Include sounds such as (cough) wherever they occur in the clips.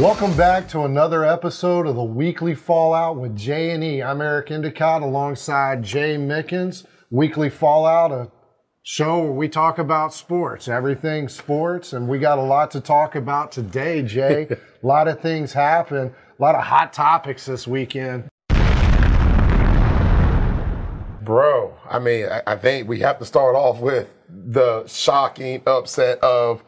Welcome back to another episode of the Weekly Fallout with J and E. I'm Eric Endicott alongside Jay Mickens. Weekly Fallout, a show where we talk about sports, everything sports, and we got a lot to talk about today, Jay. (laughs) a lot of things happen, a lot of hot topics this weekend. Bro, I mean, I, I think we have to start off with the shocking upset of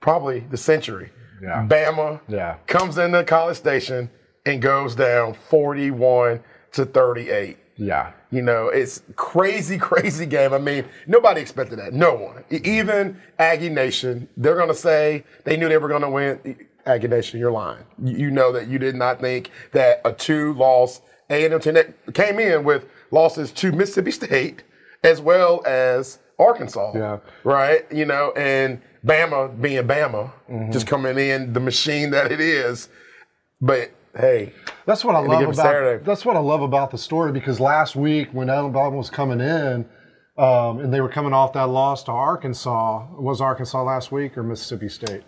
probably the century. Yeah. Bama Yeah. comes into College Station and goes down 41 to 38. Yeah. You know, it's crazy, (laughs) crazy game. I mean, nobody expected that. No one. Even Aggie Nation, they're going to say they knew they were going to win. Aggie Nation, you're lying. You you know that you did not think that a two-loss A&M team that came in with losses to Mississippi State as well as Arkansas. Yeah. Right? You know, and Bama being Bama, Mm-hmm. just coming in the machine that it is. But hey, That's what I love about. Saturday. That's what I love about the story because last week when Alabama was coming in, um, and they were coming off that loss to Arkansas. Was Arkansas last week or Mississippi State?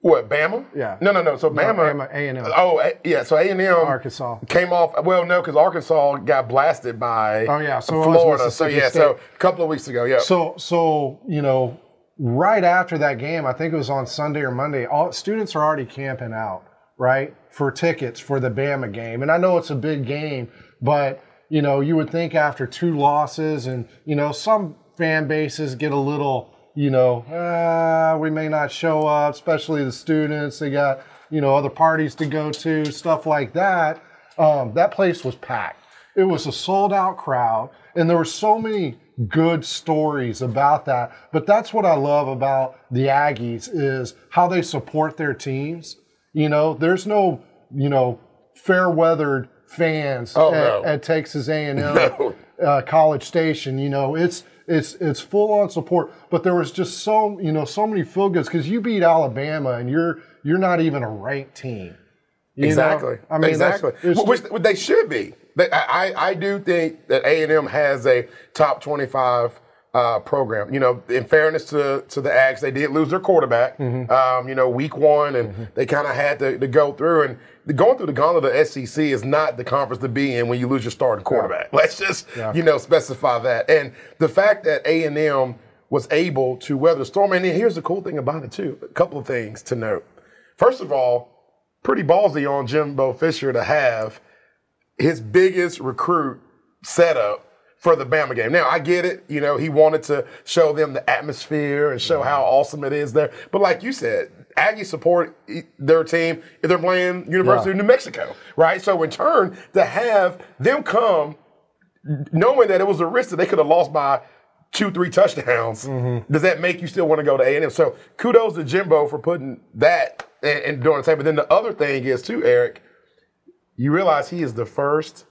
What Bama? Yeah. No, no, no. So Bama, Bama, A&M. Oh, A- yeah. So A and M, Arkansas. came off. Well, no, because Arkansas got blasted by. Oh, yeah, so Florida. So yeah, State. so a couple of weeks ago, yeah. So, so you know, right after that game, I think it was on Sunday or Monday. All students are already camping out, right, for tickets for the Bama game. And I know it's a big game, but you know, you would think after two losses, and you know, some fan bases get a little, you know, ah, we may not show up, especially the students. They got you know other parties to go to, stuff like that. Um, that place was packed. It was a sold out crowd, and there were so many good stories about that. But that's what I love about the Aggies is how they support their teams. You know, there's no, you know, fair weathered fans Oh, at, no. at Texas A&M (laughs) No. uh, College Station. You know, it's it's it's full on support. But there was just so you know so many feel goods because you beat Alabama and you're you're not even a ranked team. You know? Exactly. I mean, exactly. which they should be. They, I, I do think that A and M has a top twenty-five uh, program. You know, in fairness to to the Ags, they did lose their quarterback. Mm-hmm. Um, you know, week one, and they kind of had to, to go through. And going through the gauntlet of the SEC is not the conference to be in when you lose your starting quarterback. (laughs) Let's just you know specify that. And the fact that A and M was able to weather the storm. And here's the cool thing about it too. A couple of things to note. First of all, pretty ballsy on Jimbo Fisher to have his biggest recruit setup for the Bama game. Now, I get it. You know, he wanted to show them the atmosphere and show how awesome it is there. But like you said, Aggie support their team if they're playing University Yeah. of New Mexico, right? So in turn, to have them come knowing that it was a risk that they could have lost by two, three touchdowns, mm-hmm. does that make you still want to go to A&M? So kudos to Jimbo for putting that and, and doing the same. But then the other thing is too, Eric, you realize he is the first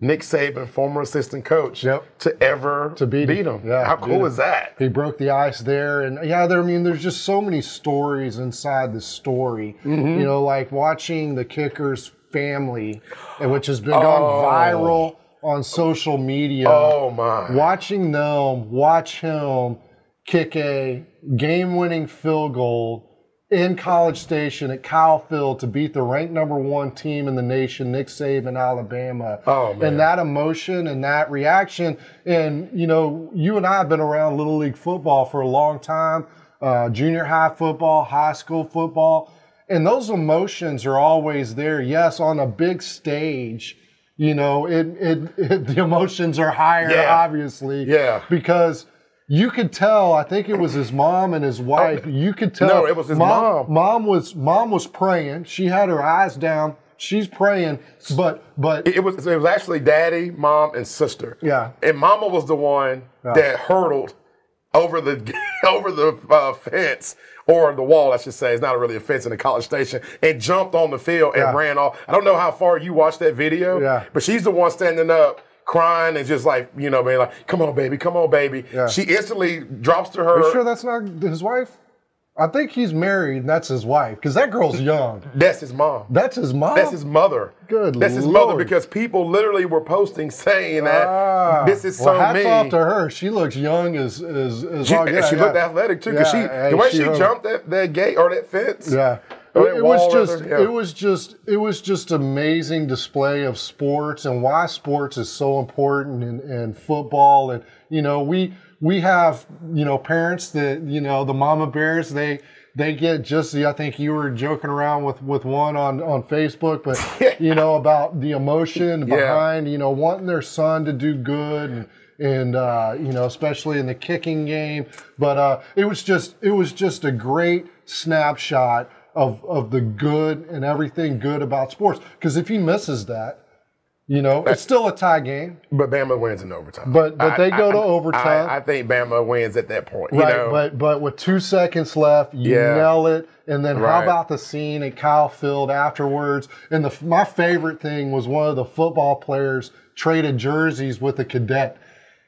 Nick Saban, former assistant coach, Yep. to ever To beat him. him. Yeah, How cool is that? He broke the ice there, and yeah, there. I mean, there's just so many stories inside the story. Mm-hmm. You know, like watching the kicker's family, which has been gone Oh. viral on social media. Oh my! Watching them watch him kick a game-winning field goal in College Station at Kyle Field to beat the ranked number one team in the nation, Nick Saban, Alabama. Oh, man. And that emotion and that reaction, and you know, you and I have been around Little League football for a long time, uh, junior high football, high school football, and those emotions are always there. Yes, on a big stage. You know, it, it, it (laughs) the emotions are higher, Yeah. obviously. Yeah. Because you could tell, I think it was his mom and his wife. You could tell. No, it was his mom. Mom was mom was praying. She had her eyes down. She's praying, but but It was it was actually daddy, mom, and sister. Yeah. And mama was the one that hurdled over the (laughs) over the uh, fence or the wall, I should say. It's not really a fence in the college station, and jumped on the field and Yeah. ran off. I don't know how far you watched that video, Yeah. but she's the one standing up. Crying and just like you know, being like, "Come on, baby, come on, baby." Yeah. She instantly drops to her. Are you sure that's not his wife? I think he's married. and That's his wife because that girl's young. That's his mom. That's his mom. That's his mother. Good That's his mother because people literally were posting saying that Ah. this is well, so hats off to her. She looks young as as, as She, and she Yeah. looked athletic too, because Yeah, she hey, the way she she, jumped that, that gate or that fence. Yeah. It, it was just yeah. it was just it was just amazing display of sports and why sports is so important in, in football and you know we we have you know parents that you know the mama bears they they get just the I think you were joking around with with one on on Facebook but (laughs) you know about the emotion Yeah. behind you know wanting their son to do good and and uh, you know especially in the kicking game but uh, it was just it was just a great snapshot of of the good and everything good about sports because if he misses that you know it's still a tie game But Bama wins in overtime. But- but they go to overtime. I, I think Bama wins at that point. right You know? but but with two seconds left you Yeah. nail it and then how about the scene at Kyle Field afterwards and the my favorite thing was one of the football players traded jerseys with a cadet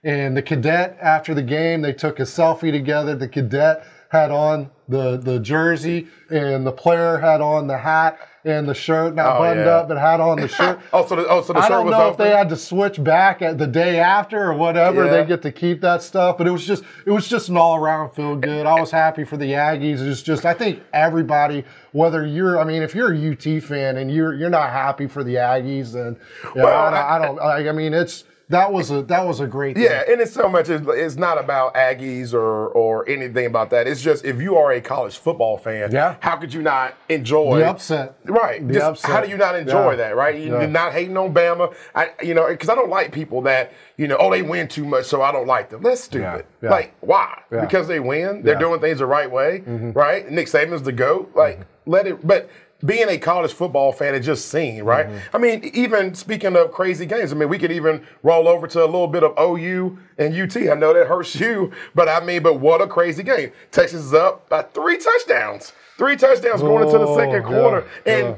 and the cadet after the game they took a selfie together the cadet had on the the jersey and the player had on the hat and the shirt not Oh, buttoned yeah. up but had on the (laughs) shirt oh, so the, oh, so the I shirt don't know if they had to switch back at the day after or whatever. Yeah. They get to keep that stuff, but it was just it was just an all around feel good. I was happy for the Aggies. It's just I think everybody, whether you're, I mean, if you're a UT fan and you're you're not happy for the Aggies, then Well, I, don't- I don't. I, I mean, it's that was a that was a great. Thing. Yeah, and it's so much. It's, it's not about Aggies or or anything about that. It's just if you are a college football fan, Yeah. how could you not enjoy The upset. Right. The Just upset. How do you not enjoy Yeah. that? Right. You- Yeah. You're not hating on Bama. I, you know, because I don't like people that you know, oh, they win too much, so I don't like them. That's stupid. Yeah. Like, why? Because they win. They're doing things the right way, Mm-hmm. right? Nick Saban's the goat. Like, let it. But being a college football fan is just seen, right? Mm-hmm. I mean, even speaking of crazy games, I mean, we could even roll over to a little bit of OU and UT. I know that hurts you, but I mean, but what a crazy game! Texas is up by three touchdowns. Three touchdowns going into the Oh, second yeah, quarter, and yeah.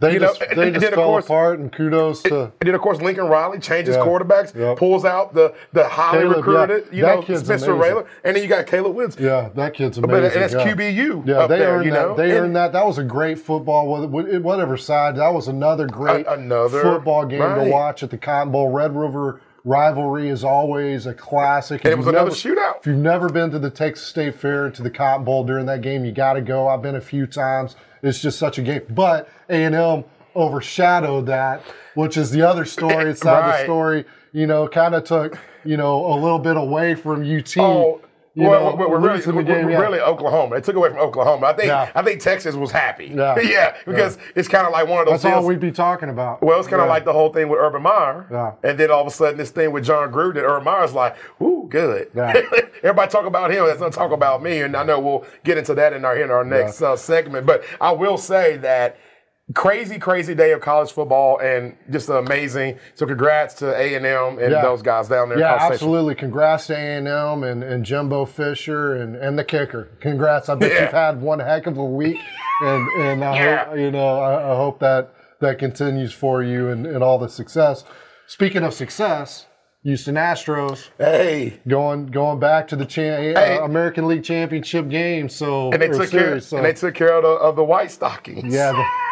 They You know, just and- they and just of fell course- apart, and kudos to. and then of course Lincoln Riley changes Yeah. quarterbacks, Yep. pulls out the the highly Caleb, recruited, yeah. you know, Spencer. Rattler, and then you got Caleb Woods. Yeah, that kid's amazing. But and that's yeah. QBU. Yeah, they there, earned you that. know. They And- earned that. That was a great football, whether- whatever side. That was another great another- football game right. to watch at the Cotton Bowl. Red River rivalry is always a classic. It was another never- shootout. If you've never been to the Texas State Fair to the Cotton Bowl during that game, you got to go. I've been a few times. It's just such a game. But A and M overshadowed that, which is the other story. (laughs) It's not the story. You know, kind of took you know a little bit away from UT. Oh, you well, know, we're, we're really, we're, game, yeah. really Oklahoma. They took away from Oklahoma. I think Yeah. I think Texas was happy. Yeah. (laughs) yeah because it's kind of like one of those. That's all we'd be talking about. Well, it's kind of Yeah. like the whole thing with Urban Meyer. Yeah. And then all of a sudden, this thing with John Gruden, and Urban Meyer's like, ooh, good. Yeah. (laughs) Everybody talk about him. Let's not talk about me. And I know we'll get into that in our in our next uh, segment. But I will say that crazy, crazy day of college football and just amazing. So congrats to A and M and Yeah. those guys down there. Yeah, absolutely. Congrats to A&M and, and Jimbo Fisher and, and the kicker. Congrats. I bet Yeah. you've had one heck of a week. (laughs) And, and I Yeah. hope, you know, I, I hope that that continues for you and, and all the success. Speaking of success, Houston Astros Hey. going going back to the cha- Hey. uh, American League Championship game. So And they took care. so- And they took care of the, of the White Stockings. yeah, the, (laughs)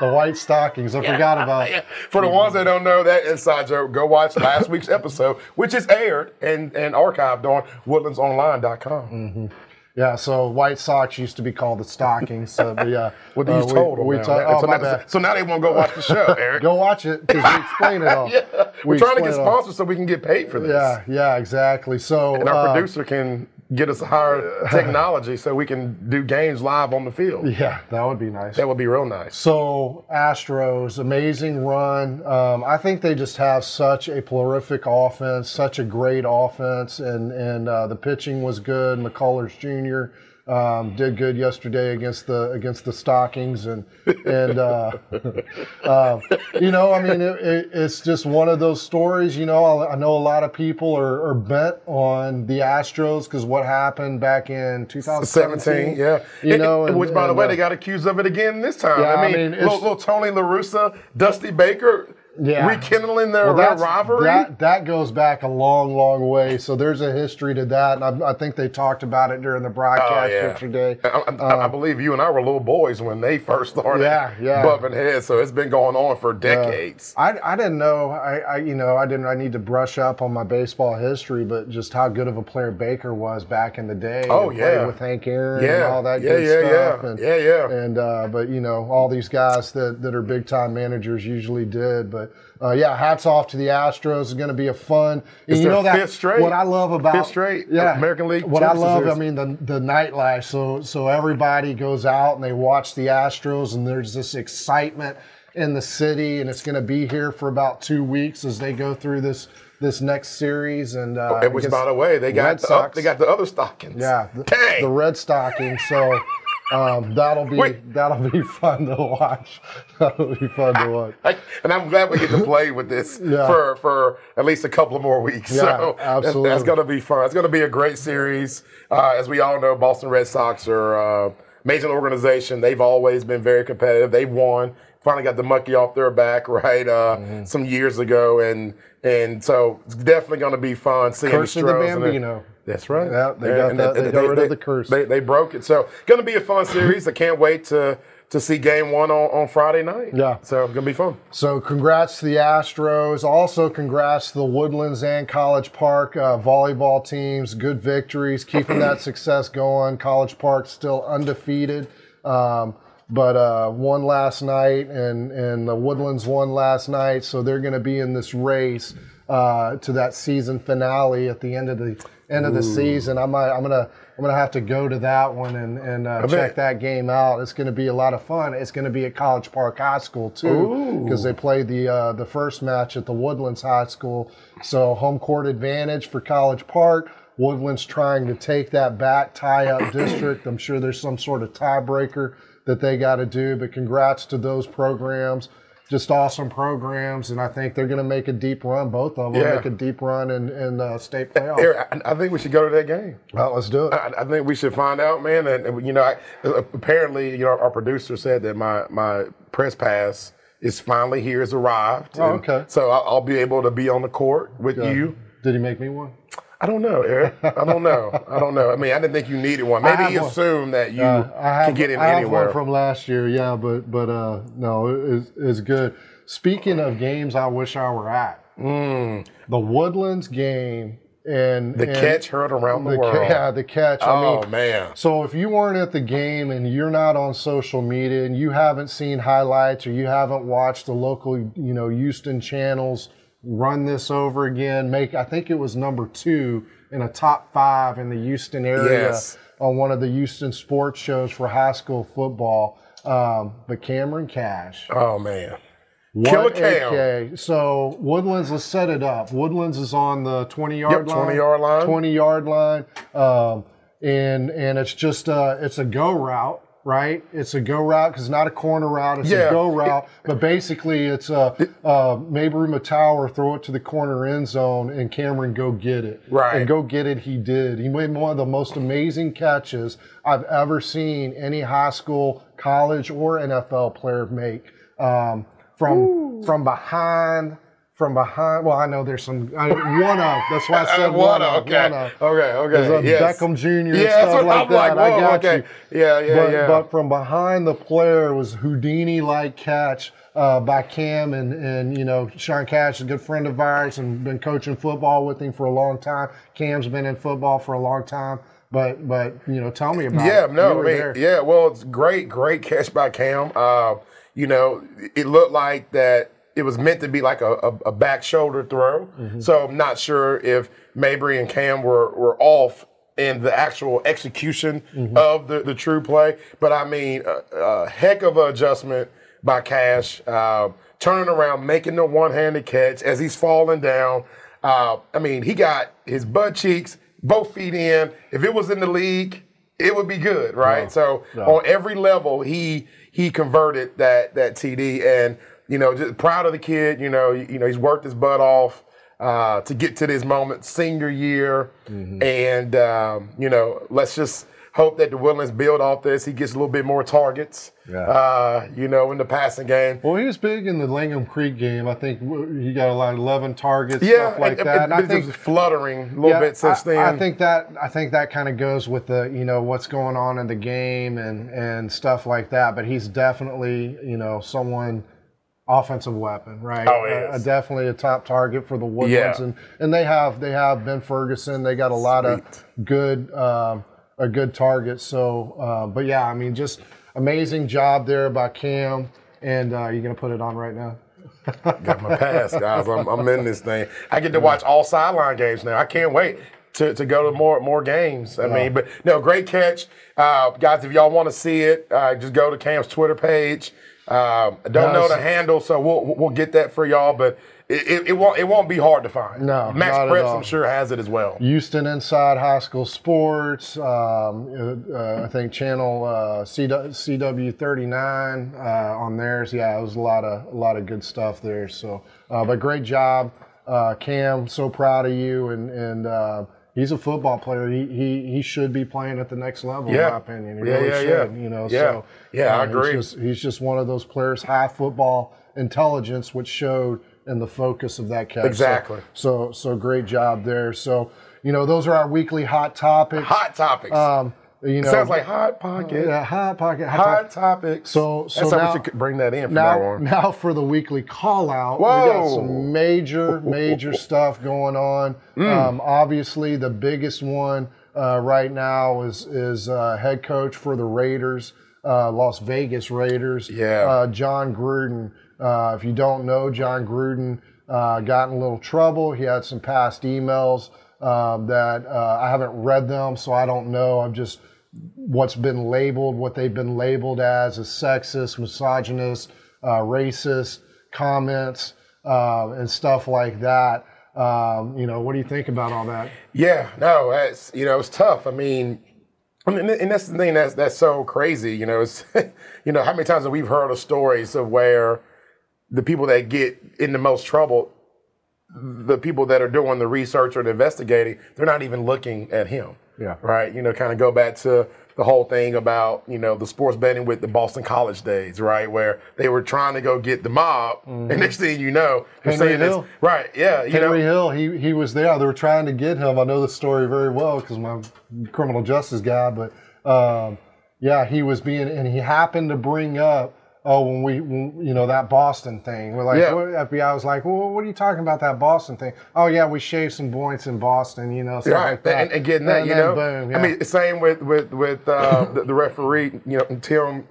the white stockings. I forgot about. Yeah. For the ones that don't know that inside joke, go watch last (laughs) week's episode, which is aired and, and archived on woodlandsonline.com. Yeah, so White Sox used to be called the Stockings. So, but yeah, (laughs) What do uh, you we- told them? we now. oh, so, my now, bad. so now they won't go watch the show, (laughs) Eric. Go watch it because we explain it all. yeah. We're trying to get explain it all. sponsors so we can get paid for this. Yeah, yeah, exactly. So And our uh, producer can get us higher technology so we can do games live on the field. yeah, that would be nice. That would be real nice. So Astros, amazing run. Um, I think they just have such a prolific offense, such a great offense, and and uh, the pitching was good. McCullers Jr. Um, did good yesterday against the against the Stockings, and and uh, (laughs) uh, you know, I mean, it, it, it's just one of those stories. You know, I, I know a lot of people are, are bent on the Astros because what happened back in 2017. 17, yeah. you And- know, and and- which, by the way, uh, they got accused of it again this time. Yeah, I I mean, mean, little, little Tony La Russa, Dusty Baker, Yeah. rekindling their, Well, their rivalry. That that goes back a long, long way. So there's a history to that, and I, I think they talked about it during the broadcast Oh, yeah. yesterday. I, I- I believe you and I were little boys when they first started Yeah, yeah. bumping heads. So it's been going on for decades. I, I didn't know I, I you know I didn't I need to brush up on my baseball history, but just how good of a player Baker was back in the day. Oh, yeah. with Hank Aaron Yeah, and all that yeah, good yeah, stuff. yeah. And, Yeah, yeah. And uh, but you know all these guys that that are big time managers usually did, but. Uh, yeah, hats off to the Astros. It's going to be a fun. It's and you know that fifth straight- what I love about fifth straight yeah, American League What I love, I mean, the the nightlife. So so everybody goes out and they watch the Astros, and there's this excitement in the city, and it's going to be here for about two weeks as they go through this this next series. And uh, Which, because by the way, they got the, they got the other stockings. yeah, the, Dang. the Red Stocking. So. (laughs) Um, that'll be Wait. that'll be (laughs) fun to watch. That'll be fun to watch. I- and I'm glad we get to play with this (laughs) Yeah. for, for at least a couple of more weeks. Yeah, so that's- absolutely. That's, going to be fun. It's going to be a great series. Uh, as we all know, Boston Red Sox are uh, amazing organization. They've always been very competitive. They've won. Finally got the monkey off their back, (laughs) right? Uh, Mm-hmm. Some years ago, and and so it's definitely going to be fun seeing Curse the the Bambino. That's right. Yeah, they got and that- they got rid of the curse. They, they broke it. So going to be a fun series. I can't wait to to see game one on, on Friday night. Yeah. So it's going to be fun. So congrats to the Astros. Also congrats to the Woodlands and College Park uh, volleyball teams. Good victories, keeping that (clears throat) success going. College Park still undefeated, um, but uh, won last night, and and the Woodlands won last night. So they're going to be in this race uh, to that season finale at the end of the end of the season. I might, I'm gonna I'm gonna have to go to that one and and uh, bet. check that game out. It's going to be a lot of fun. It's going to be at College Park High School too, because they played the uh, the first match at the Woodlands High School. So home court advantage for College Park. Woodlands trying to take that back, tie up (coughs) district. I'm sure there's some sort of tiebreaker that they got to do. But congrats to those programs. Just awesome programs, and I think they're going to make a deep run. Both of them Yeah. make a deep run in, in uh, state playoffs. Eric, I, I think we should go to that game. Well, let's do it. I, I think we should find out, man. And, and, you know, I, apparently, you know, our producer said that my my press pass is finally here, has arrived. Oh, okay. So I'll, I'll be able to be on the court with you. Did he make me one? I don't know, Eric. I don't know. I don't know. I mean, I didn't think you needed one. Maybe he assumed that you Uh, I have, can get in I have anywhere. one from last year, yeah, but but uh, no, it's, it's good. Speaking of games, I wish I were at the Woodlands game and the and catch heard around the, the world. ca- yeah, the catch. I oh mean, man. so if you weren't at the game and you're not on social media and you haven't seen highlights or you haven't watched the local, you know, Houston channels run this over again, make I think it was number two in a top five in the Houston area Yes. on one of the Houston sports shows for high school football. Um, but Cameron Cash, Oh man. what Killer a Cam. So Woodlands, let's set it up. Woodlands is on the 20 yard Yep, line. 20 yard line. 20 yard line. Um, and and it's just uh it's a go route, right? It's a go route because not a corner route. It's Yeah. a go route, but basically it's a uh, Maybruma Tower throw it to the corner end zone and Cameron go get it. Right. And go get it. He did. He made one of the most amazing catches I've ever seen any high school, college, or NFL player make. Um, from from behind. From behind, well, I know there's some I, one of. That's why I (laughs) said one, of. okay. One of. Okay, okay. There's a yes. Beckham Jr. and Yeah, that's stuff like I'm that. like, I got okay. you. Yeah, yeah, but, yeah. But from behind the player was Houdini-like catch uh, by Cam, and and you know Sean Cash is a good friend of ours and been coaching football with him for a long time. Cam's been in football for a long time. But but you know, tell me about Yeah, it. No, I mean, yeah, well, it's great, great catch by Cam. Uh, you know, it looked like that it was meant to be like a, a, a back shoulder throw. Mm-hmm. So I'm not sure if Mabry and Cam were, were off in the actual execution Mm-hmm. of the, the true play. But I mean, a, a heck of an adjustment by Cash, uh, turning around, making the one handed catch as he's falling down. Uh, I mean, he got his butt cheeks, both feet in. If it was in the league, it would be good, right? So on every level, he he converted that that TD, and you know, just proud of the kid. You know, you, you know, he's worked his butt off uh, to get to this moment, senior year, and um, you know, let's just hope that the Woodlands build off this. He gets a little bit more targets. Yeah. Uh, you know, in the passing game. Well, he was big in the Langham Creek game. I think he got a lot of 11 targets, Yeah, stuff like that. and And I think was fluttering a little yeah, bit since I, then. I think that I think that kind of goes with the you know what's going on in the game and and stuff like that. But he's definitely you know someone offensive weapon, right? Oh, Uh, definitely a top target for the Woodlands, Yeah. and and they have they have Ben Ferguson. They got a lot of good um, a good targets. So, uh, but yeah, I mean, just amazing job there by Cam. And uh, you gonna put it on right now? (laughs) Got my pass, guys. I'm, I'm in this thing. I get to watch all sideline games now. I can't wait to, to go to more more games. I mean, but no, great catch, uh, guys. If y'all want to see it, uh, just go to Cam's Twitter page. Um, I don't know Yes. the handle, so we'll we'll get that for y'all. But it, it, it won't it won't be hard to find. No, Max Preps. I'm sure has it as well. Houston Inside High School Sports. Um, uh, uh, I think channel uh, CW thirty nine uh, on theirs. Yeah, it was a lot of a lot of good stuff there. So, uh, but great job, uh, Cam. So proud of you. And and uh, he's a football player. He, he he should be playing at the next level, in Yeah. my opinion. He Yeah, really yeah, should. yeah. You know. Yeah. So Yeah, I uh, he's agree. just- he's just one of those players, high football intelligence, which showed in the focus of that catch. So- Exactly. so so great job there. So you know those are our weekly hot topics. Hot topics. Um, you know, it Sounds like hot pocket. yeah, hot pocket. Hot, Hot topic. topics. So so That's how now, we should bring that in from now, now on. now for the weekly call out. We got Whoa. some major major (laughs) stuff going on. Mm. Um, obviously, the biggest one uh, right now is is uh, head coach for the Raiders, uh, Las Vegas Raiders. Yeah. Uh, John Gruden. Uh, if you don't know, John Gruden uh, got in a little trouble. He had some past emails um, that uh, I haven't read them, so I don't know. I'm just what's been labeled, what they've been labeled as, as sexist, misogynist, uh, racist comments uh, and stuff like that. Um, you know, what do you think about all that? Yeah, no, that's you know, it's tough. I mean, I mean, and that's the thing that's that's so crazy. You know, it's (laughs) you know how many times have we heard of stories of where the people that get in the most trouble, the people that are doing the research or the investigating, they're not even looking at him. Yeah. Right. You know, kind of go back to the whole thing about you know the sports betting with the Boston College days, right, where they were trying to go get the mob, and next thing you know, they're Henry saying this, right? Yeah, you Henry know, Hill, he he was there. They were trying to get him. I know the story very well because my criminal justice guy. But um, yeah, he was being, and he happened to bring up, oh, when we, when, you know, that Boston thing. We're like, Yeah. what, FBI was like, well, what are you talking about that Boston thing? Oh yeah, we shaved some points in Boston. You know, stuff Right, like that. and, and getting that, And you know. boom, I mean, same with with with uh, (laughs) the, the referee, you know, Tim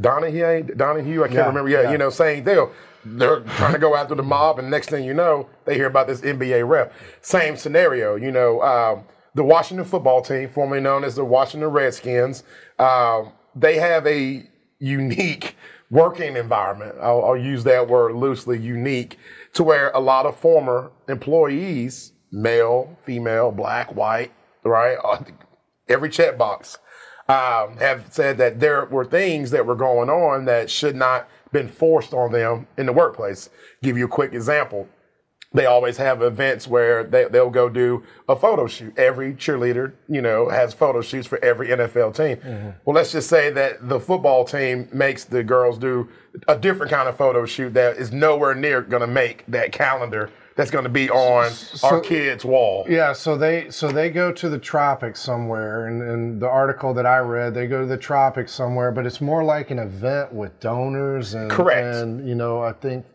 Donahue. Donahue, I can't Yeah, remember. Yeah, yeah. you know, same deal. They're trying to go after the mob, and next thing you know, they hear about this NBA ref. Same scenario, you know. Um, the Washington football team, formerly known as the Washington Redskins, um, they have a unique working environment. I'll, I'll use that word loosely, unique, to where a lot of former employees, male, female, black, white, right, (laughs) every checkbox, um, have said that there were things that were going on that should not been forced on them in the workplace. Give you a quick example they always have events where they, they'll go do a photo shoot. Every cheerleader, you know, has photo shoots for every NFL team. Mm-hmm. Well, let's just say that the football team makes the girls do a different kind of photo shoot that is nowhere near going to make that calendar that's going to be on our kids' wall. Yeah, so they so they go to the tropics somewhere, and, and the article that I read, they go to the tropics somewhere, but it's more like an event with donors and Correct. And you know, I think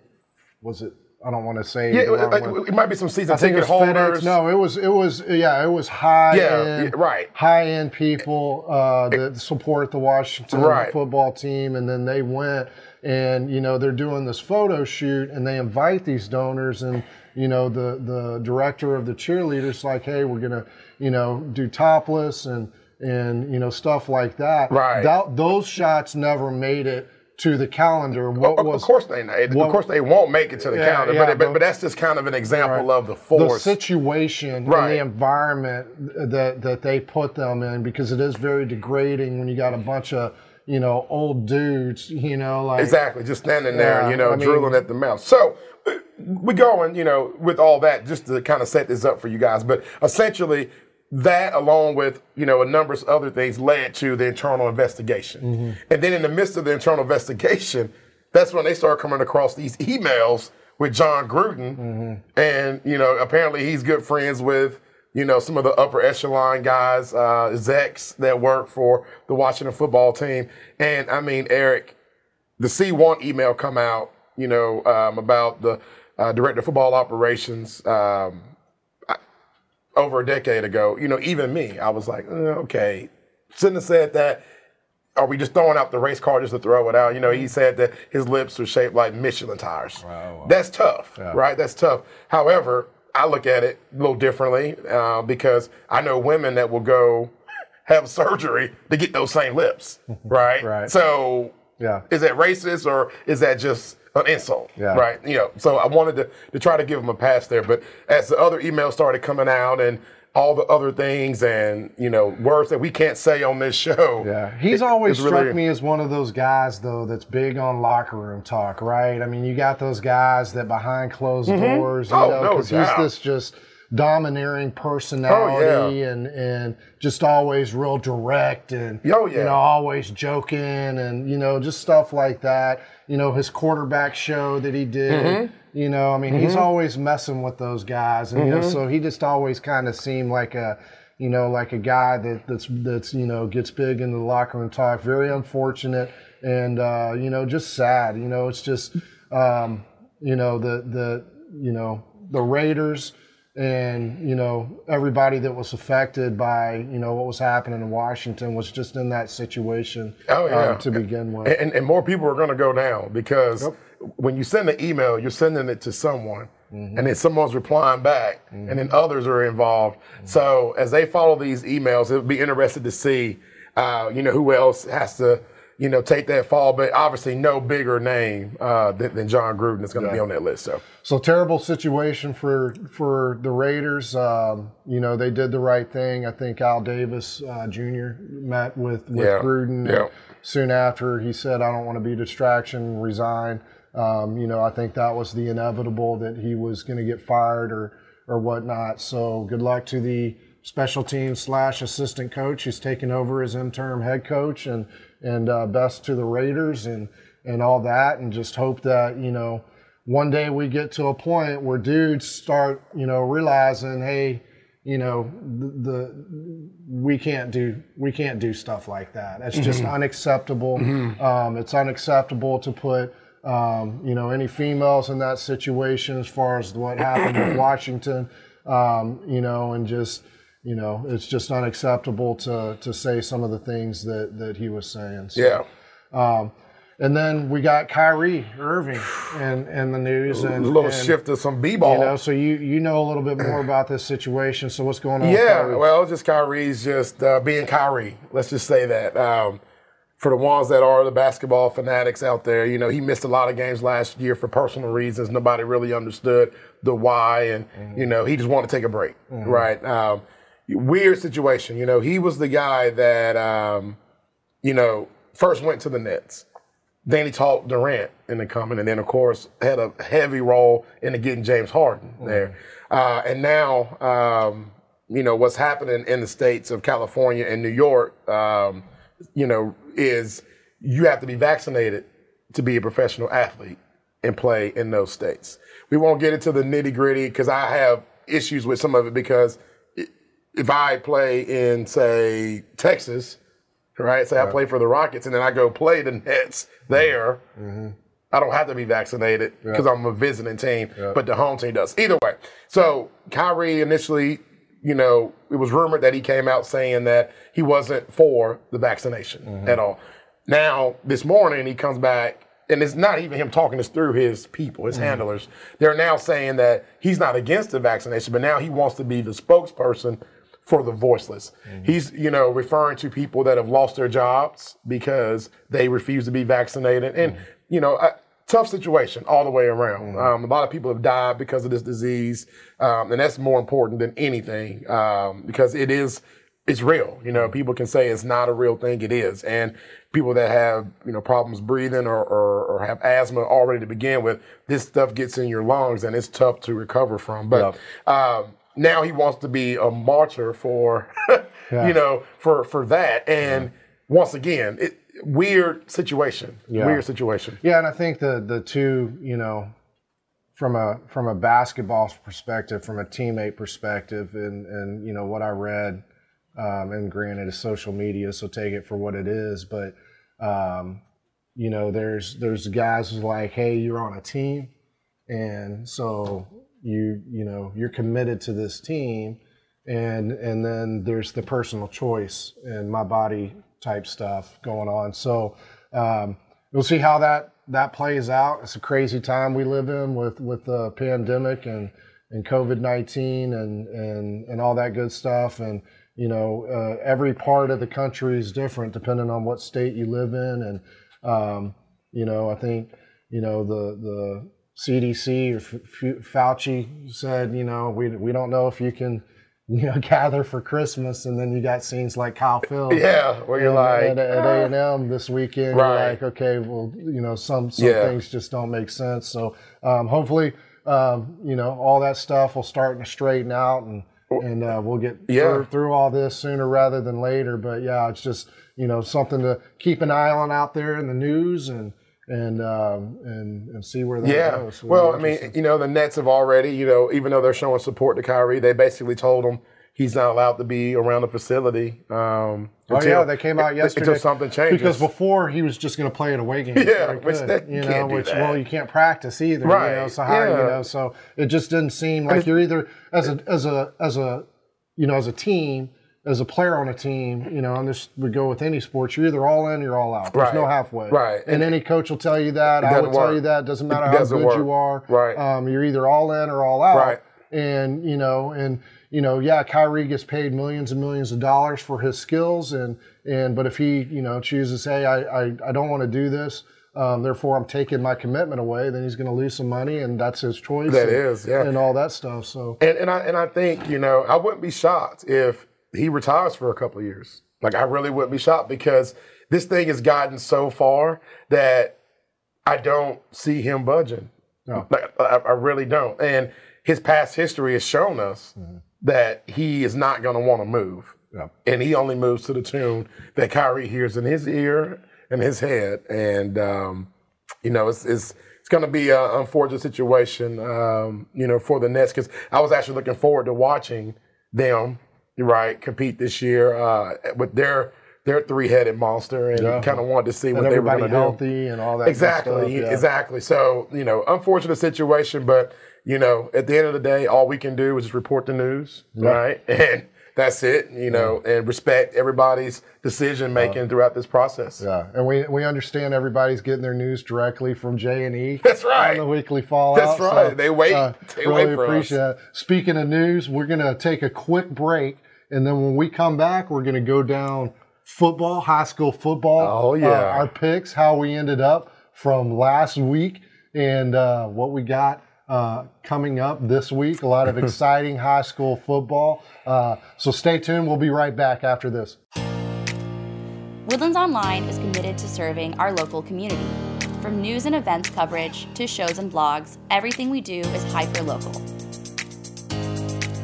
was it? I don't want to say. Yeah, wrong it, it might be some season I it ticket holders. FedEx. No, it was it was yeah, it was high Yeah, end, yeah, right. high end people uh, that support the Washington Right. football team, and then they went and you know they're doing this photo shoot, and they invite these donors, and you know the the director of the cheerleaders like, hey, we're gonna you know do topless and and you know stuff like that. Right. That, those shots never made it to the calendar. What Of- was of course they of course they won't make it to the Yeah, calendar, yeah, but, but but- but that's just kind of an example of the force, the situation Right. and the environment that that they put them in because it is very degrading when you got a bunch of you know old dudes you know like Exactly, just standing there, Yeah, you know, I mean- drooling at the mouth. So uh, we going, you know, with all that, just to kind of set this up for you guys. But essentially, that, along with you know a number of other things, led to the internal investigation. Mm-hmm. And then in the midst of the internal investigation, that's when they started coming across these emails with John Gruden, Mm-hmm. and you know apparently he's good friends with you know some of the upper echelon guys, uh, execs that work for the Washington football team. And I mean, Eric, the C1 email come out, you know, um, about the uh, director of football operations um, over a decade ago. You know, even me, I was like, uh, okay, shouldn't have said that. Are we just throwing out the race car just to throw it out? You know, he said that his lips were shaped like Michelin tires. Wow. That's tough, right? That's tough. However, I look at it a little differently uh, because I know women that will go have surgery to get those same lips, (laughs) right? Right. So Yeah. is that racist or is that just an insult? Yeah. Right. You know, so I wanted to, to try to give him a pass there. But as the other emails started coming out and all the other things and, you know, words that we can't say on this show. Yeah, he's it- always struck really- me as one of those guys, though, that's big on locker room talk, right? I mean, you got those guys that behind closed mm-hmm. doors, you Oh, know, no because he's this just domineering personality and and just always real direct and Oh, yeah. you know always joking and you know just stuff like that. You know, his quarterback show that he did. Mm-hmm. You know, I mean, he's always messing with those guys, and Mm-hmm. know, so he just always kind of seemed like a you know, like a guy that that's that's you know gets big in the locker room talk. Very unfortunate, and uh, you know, just sad. You know, it's just um, you know the the you know the Raiders and you know everybody that was affected by you know what was happening in Washington was just in that situation Oh, yeah. um, to begin with. And, and more people are going to go down because when you send an email, you're sending it to someone, Mm-hmm. and then someone's replying back, and then others are involved. So as they follow these emails, it'll be interested to see, uh, you know, who else has to, you know, take that fall. But obviously, no bigger name uh, than, than John Gruden is going to be on that list. So So terrible situation for for the Raiders. Um, you know they did the right thing. I think Al Davis uh, Jr. met with with Yeah, Gruden. yeah. Soon after, he said, "I don't want to be a distraction. Resign." Um, you know, I think that was the inevitable that he was going to get fired or or whatnot. So good luck to the special teams slash assistant coach who's taken over as interim head coach, and and uh, best to the Raiders and and all that, and just hope that you know one day we get to a point where dudes start, you know, realizing, hey, you know, the, the we can't do we can't do stuff like that. It's just unacceptable. Um, it's unacceptable to put um, you know any females in that situation as far as what happened with (clears throat) Washington. Um, you know, and just you know, it's just unacceptable to to say some of the things that that he was saying. So, yeah, um, and then we got Kyrie Irving in, in the news, and a little and, shift to some b-ball. You know, so you you know a little bit more about this situation. So what's going on? Yeah, well, just Kyrie's just uh, being Kyrie. Let's just say that. Um, for the ones that are the basketball fanatics out there, you know, he missed a lot of games last year for personal reasons. Nobody really understood the why, and you know, he just wanted to take a break, right? Um, weird situation. You know, he was the guy that, um, you know, first went to the Nets. Then he taught Durant in the coming, and then of course had a heavy role in getting James Harden there. Uh, and now, um, you know, what's happening in the states of California and New York, um, you know, is you have to be vaccinated to be a professional athlete and play in those states. We won't get into the nitty gritty because I have issues with some of it because if I play in, say, Texas, right? Say I play for the Rockets and then I go play the Nets mm-hmm. there. Mm-hmm. I don't have to be vaccinated because I'm a visiting team, but the home team does. Either way. So Kyrie initially, you know, it was rumored that he came out saying that he wasn't for the vaccination mm-hmm. at all. Now, this morning he comes back and it's not even him talking this through his people, his handlers. They're now saying that he's not against the vaccination, but now he wants to be the spokesperson for the voiceless. He's, you know, referring to people that have lost their jobs because they refuse to be vaccinated. And, you know, a tough situation all the way around. Um, a lot of people have died because of this disease. Um, and that's more important than anything um, because it is, it's real. You know, people can say it's not a real thing. It is. And people that have, you know, problems breathing or, or, or have asthma already to begin with, this stuff gets in your lungs and it's tough to recover from. But, um, now he wants to be a martyr for, (laughs) Yeah. you know, for for that. And once again, it, weird situation. Yeah. Weird situation. Yeah, and I think the the two, you know, from a from a basketball perspective, from a teammate perspective, and and you know what I read, um, and granted, it's social media, so take it for what it is. But um, you know, there's there's guys who's like, hey, you're on a team, and so you you know you're committed to this team, and and then there's the personal choice and my body type stuff going on. So um, we'll see how that that plays out. It's a crazy time we live in with with the pandemic and and COVID nineteen and and and all that good stuff. And you know, uh, every part of the country is different depending on what state you live in. And um, you know, I think you know the the CDC or F- F- Fauci said, you know, we we don't know if you can. (laughs) You know, gather for Christmas, and then you got scenes like Kyle Field Yeah, where you're like, at, at "Ah." A and M this weekend. Right. You're like, okay, well, you know, some some Yeah. things just don't make sense. So um, hopefully, um, you know, all that stuff will start to straighten out, and and uh, we'll get Yeah. through, through all this sooner rather than later. But yeah, it's just you know something to keep an eye on out there in the news and and um, and and see where that Yeah. goes. Well, I mean, you know, the Nets have already, you know, even though they're showing support to Kyrie, they basically told him he's not allowed to be around the facility. Um, Oh until- yeah, they came out yesterday until something changes. Because before he was just going to play at away games. Yeah, very which that- you know, which that. well, you can't practice either. Right, You know, so how you know, so it just didn't seem like you're either as a as a as a you know as a team as a player on a team, you know, and this would go with any sports. You're either all in, or you're all out. There's no halfway. right. And, any coach will tell you that. I would tell you that. Doesn't matter how good work. you are. Right. Um, you're either all in or all out. Right. And you know, and you know, yeah, Kyrie gets paid millions and millions of dollars for his skills, and and but if he you know chooses, hey, I I, I don't want to do this, um, therefore I'm taking my commitment away, then he's going to lose some money, and that's his choice. That and, is, yeah. and all that stuff. So And and I and I think you know I wouldn't be shocked if he retires for a couple of years. Like I really wouldn't be shocked because this thing has gotten so far that I don't see him budging. No. Like, I, I really don't. And his past history has shown us that he is not going to want to move. Yeah. And he only moves to the tune that Kyrie hears in his ear and his head. And um, you know, it's it's it's going to be an unfortunate situation, um, you know, for the Nets because I was actually looking forward to watching them, right, compete this year uh, with their their three headed monster, and Yeah. kind of wanted to see what and they were going to do. healthy and all that. Exactly, stuff, yeah. exactly. So you know, unfortunate situation, but you know, at the end of the day, all we can do is just report the news, right? (laughs) And that's it. You know, and respect everybody's decision making throughout this process. Yeah, and we we understand everybody's getting their news directly from J and E. (laughs) That's right. On the weekly fallout. That's right. They wait. They really wait for us. appreciate it. Speaking of news, we're gonna take a quick break, and then when we come back, we're gonna go down football, high school football. Oh, yeah. uh, our picks, how we ended up from last week, and uh, what we got. Uh, coming up this week, a lot of (laughs) exciting high school football. Uh, so stay tuned. We'll be right back after this. Woodlands Online is committed to serving our local community. From news and events coverage to shows and blogs, everything we do is hyper local.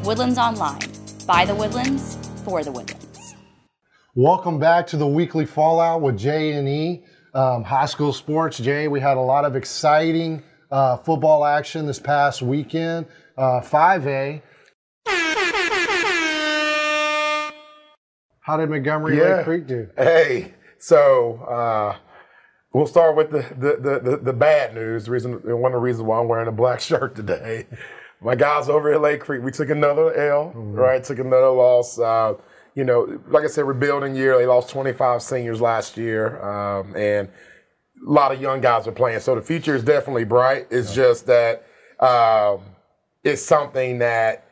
Woodlands Online. By the Woodlands, for the Woodlands. Welcome back to the weekly fallout with Jay and E um, high school sports. Jay, we had a lot of exciting uh, football action this past weekend. Uh, 5A. How did Montgomery Lake Creek do? Hey, so uh, we'll start with the, the, the, the, the bad news. The reason, one of the reasons why I'm wearing a black (laughs) shirt today. My guys over at Lake Creek, we took another L, right? Took another loss. Uh, you know, like I said, rebuilding year. They lost 25 seniors last year, um, and a lot of young guys are playing. So the future is definitely bright. It's just that um, it's something that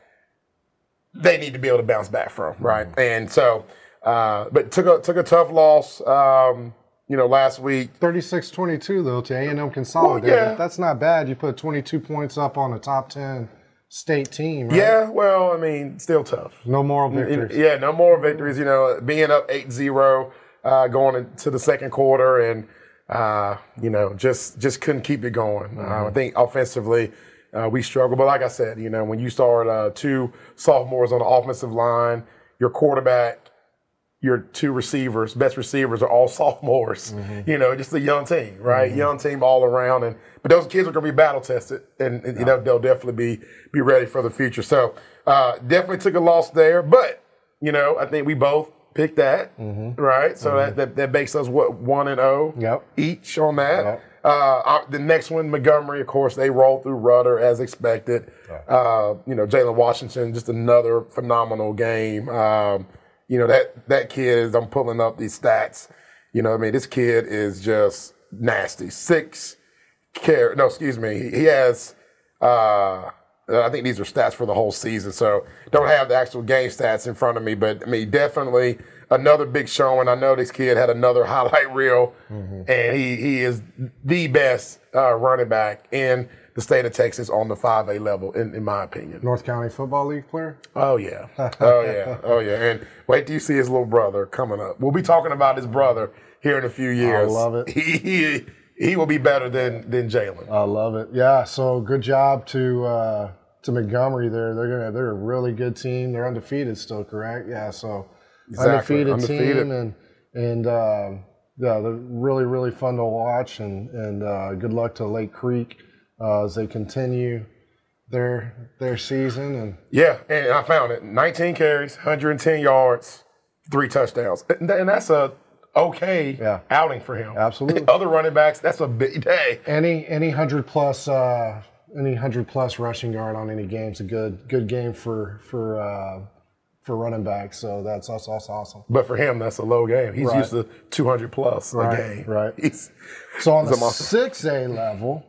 they need to be able to bounce back from, right? And so, uh, but took a took a tough loss, um, you know, last week. 36-22 though to A&M Consolidated. yeah. That's not bad. You put 22 points up on a top 10 state team, right? Yeah, well, I mean, still tough. No moral victories. Yeah, no more victories. You know, being up 8-0, uh, going into the second quarter, and uh, you know, just just couldn't keep it going. Uh, I think offensively, uh, we struggle. But like I said, you know, when you start uh, two sophomores on the offensive line, your quarterback, your two receivers, best receivers are all (laughs) sophomores. Mm-hmm. You know, just a young team, right? Mm-hmm. Young team all around, and but those kids are going to be battle tested, and, and you know they'll definitely be be ready for the future. So uh, definitely took a loss there, but you know I think we both picked that, mm-hmm. right? So that, that, that makes us what one and zero oh yep. each on that. Yep. Uh, the next one, Montgomery, of course, they rolled through Rudder as expected. Uh, you know, Jalen Washington, just another phenomenal game. Um, you know that that kid is. I'm pulling up these stats. You know, I mean, this kid is just nasty. Six care. No, excuse me. He has. Uh, I think these are stats for the whole season, so don't have the actual game stats in front of me. But I mean, definitely another big showing. I know this kid had another (laughs) highlight reel, mm-hmm. and he he is the best uh, running back in the state of Texas on the 5A level, in, in my opinion. North County Football League player? Oh, yeah. Oh, yeah. Oh, yeah. And wait till you see his little brother coming up. We'll be talking about his brother here in a few years. I love it. He, he, he will be better than, than Jalen. I love it. Yeah. So good job to, uh, to Montgomery there. They're gonna they're a really good team. They're undefeated still, correct? Yeah. So exactly. undefeated, undefeated, team and and um, yeah, they're really really fun to watch. And and uh, good luck to Lake Creek uh, as they continue their their season. And yeah, and I found it: 19 carries, 110 yards, three touchdowns, and that's a okay yeah. outing for him. Absolutely. (laughs) Other running backs, that's a big day. Any any hundred plus uh, any hundred plus rushing yard on any game is a good good game for for. Uh, for running back, so that's, that's that's awesome. But for him, that's a low game. He's right. used to 200 plus right, a game. Right. (laughs) He's, so on the six A level,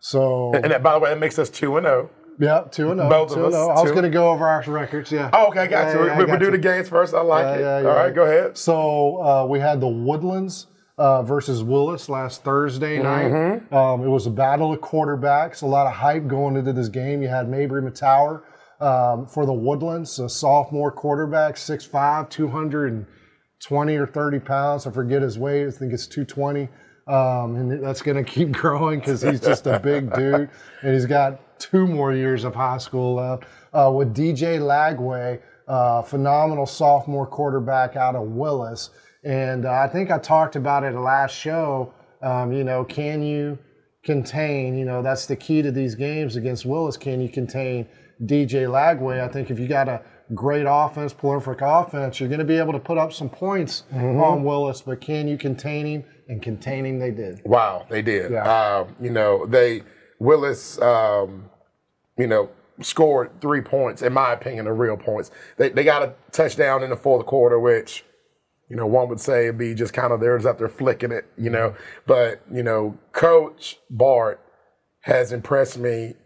so and that, by the way, that makes us two and zero. Oh. Yeah, two and zero. Both two of us. Oh. I was going to go over our records. Yeah. Oh, okay, got yeah, you. Yeah, we, we do the games first. I like it. Yeah, All right, go ahead. So uh, we had the Woodlands uh, versus Willis last Thursday night. Mm-hmm. Um, it was a battle of quarterbacks. A lot of hype going into this game. You had Mabry Mettauer um, for the Woodlands, a sophomore quarterback, 6'5", 220 or 30 pounds. I forget his weight. I think it's 220. Um, and that's going to keep (laughs) growing because he's just a big (laughs) dude, and he's got two more years of high school left. Uh, with DJ Lagway, uh, phenomenal sophomore quarterback out of Willis, and uh, I think I talked about it last show. Um, you know, can you contain? You know, that's the key to these games against Willis. Can you contain DJ Lagway? I think if you got a great offense, prolific offense, you're going to be able to put up some points mm-hmm. on Willis, but can you contain him? and containing they did. Wow, they did. Yeah. Uh, you know, they Willis, um, you know, scored three points, in my opinion, the real points. They they got a touchdown in the fourth quarter, which you know, one would say it'd be just kind of theirs out there flicking it, you know. But, you know, Coach Bart has impressed me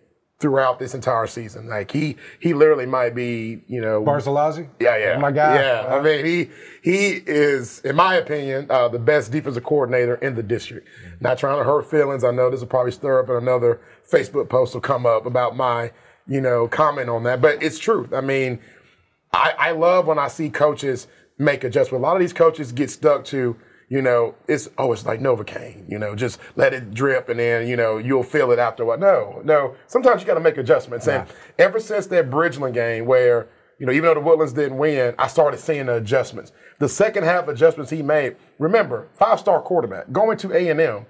throughout this entire season. Like he he literally might be, you know, Barzalazzi. Yeah, yeah, my guy. Yeah, I mean he he is, in my opinion, uh, the best defensive coordinator in the district. Mm-hmm. Not trying to hurt feelings. I know this will probably stir up another Facebook post will come up about my you know comment on that, but it's true. I mean, I, I love when I see coaches make adjustments. A lot of these coaches get stuck to you know, it's oh, it's like Novocaine, you know, just let it drip and then, you know, you'll feel it after a while. No, no. Sometimes you gotta make adjustments. And ever since that Bridgeland game where, you know, even though the Woodlands didn't win, I started seeing the adjustments. The second half adjustments he made, remember, five-star quarterback, going to A&M,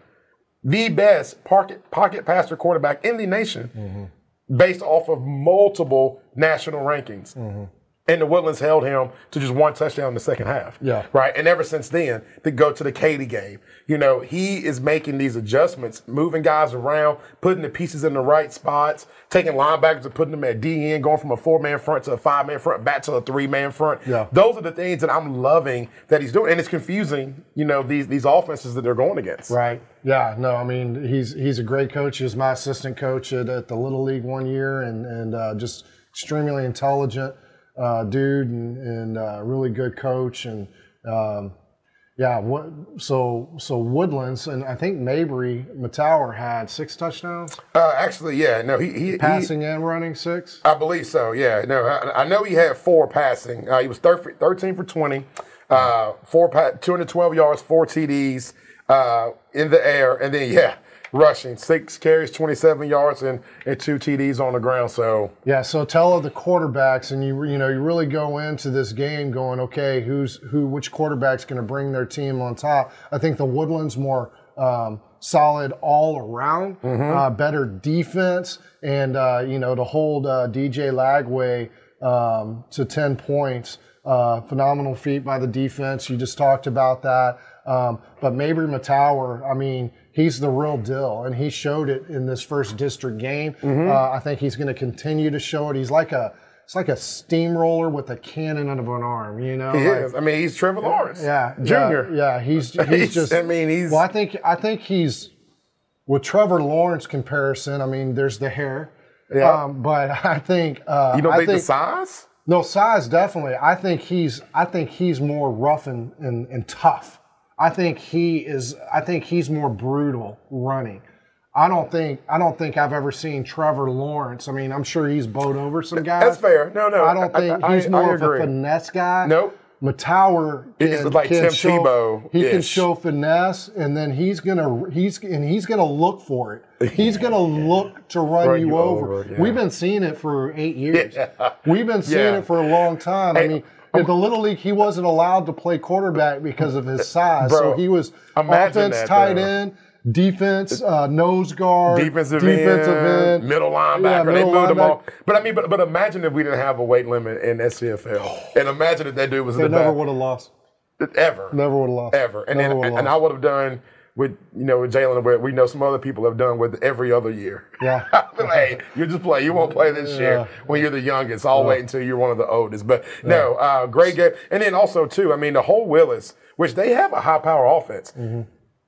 the best pocket, pocket passer quarterback in the nation, mm-hmm. based off of multiple national rankings. Mm-hmm. And the Woodlands held him to just one touchdown in the second half. Yeah. Right. And ever since then, to go to the Katy game, you know, he is making these adjustments, moving guys around, putting the pieces in the right spots, taking linebackers and putting them at DN, going from a four man front to a five man front, back to a three man front. Yeah. Those are the things that I'm loving that he's doing. And it's confusing, you know, these these offenses that they're going against. Right. Yeah. No, I mean, he's he's a great coach. He was my assistant coach at, at the Little League one year and, and uh, just extremely intelligent uh, dude and, and uh, really good coach. And um, yeah, what, so so Woodlands and I think Mabry Mettauer had six touchdowns. Uh, actually, yeah, no, he, he passing he, and running six. I believe so. Yeah, no, I, I know he had four passing. Uh, he was thir- thirteen for twenty, uh, four pa- two hundred twelve yards, four TDs uh, in the air, and then yeah. Rushing, six carries, 27 yards, and, and two TDs on the ground. So Yeah, so tell of the quarterbacks, and you you know you really go into this game going, okay, who's who, which quarterback's going to bring their team on top? I think the Woodlands more um, solid all around, uh, better defense, and uh, you know to hold uh, DJ Lagway um, to ten points, uh, phenomenal feat by the defense. You just talked about that, um, but Mabry Mettauer, I mean. He's the real deal, and he showed it in this first district game. Uh, I think he's going to continue to show it. He's like a it's like a steamroller with a cannon out of an arm. You know, he Like- is. I mean, he's Trevor Lawrence, yeah, Junior. Yeah, yeah, he's (laughs) he's He's- just. I mean, he's- Well, I think I think he's with Trevor Lawrence comparison. I mean, there's the hair. Yeah. Um, but (laughs) I think uh, You don't I think, think the size? no size definitely. I think he's I think he's more rough and, and, and tough. I think he is I think he's more brutal running. I don't think I don't think I've ever seen Trevor Lawrence. I mean, I'm sure he's bowed over some guys. That's fair. No, no. I don't think I- he's I- more I of a finesse guy. Nope. Mettauer can, like Tim show, Tebow-ish. He can show finesse, and then he's gonna he's and he's gonna look for it. He's gonna (laughs) look to run, Run you, you over. over, yeah. We've been seeing it for eight years. (laughs) Yeah. We've been seeing Yeah. it for a long time. I mean, in the little league, he wasn't allowed to play quarterback because of his size. so he was offense, that, tight though. end, defense, uh, nose guard, Defensive, defensive end, end, middle linebacker. Yeah, they middle moved them linebacker. all. But I mean, but, but imagine if we didn't have a weight limit in SCFL, and imagine if that dude was They in the never back would have lost. ever, Never would have lost. ever. And Never then, and I would have done with you know with Jalen what we know some other people have done with every other year. Yeah. (laughs) Hey, you just play. You won't play this year when you're the youngest. I'll wait until you're one of the oldest. But no, uh, great game. And then also too, I mean, the whole Willis, which they have a high power offense.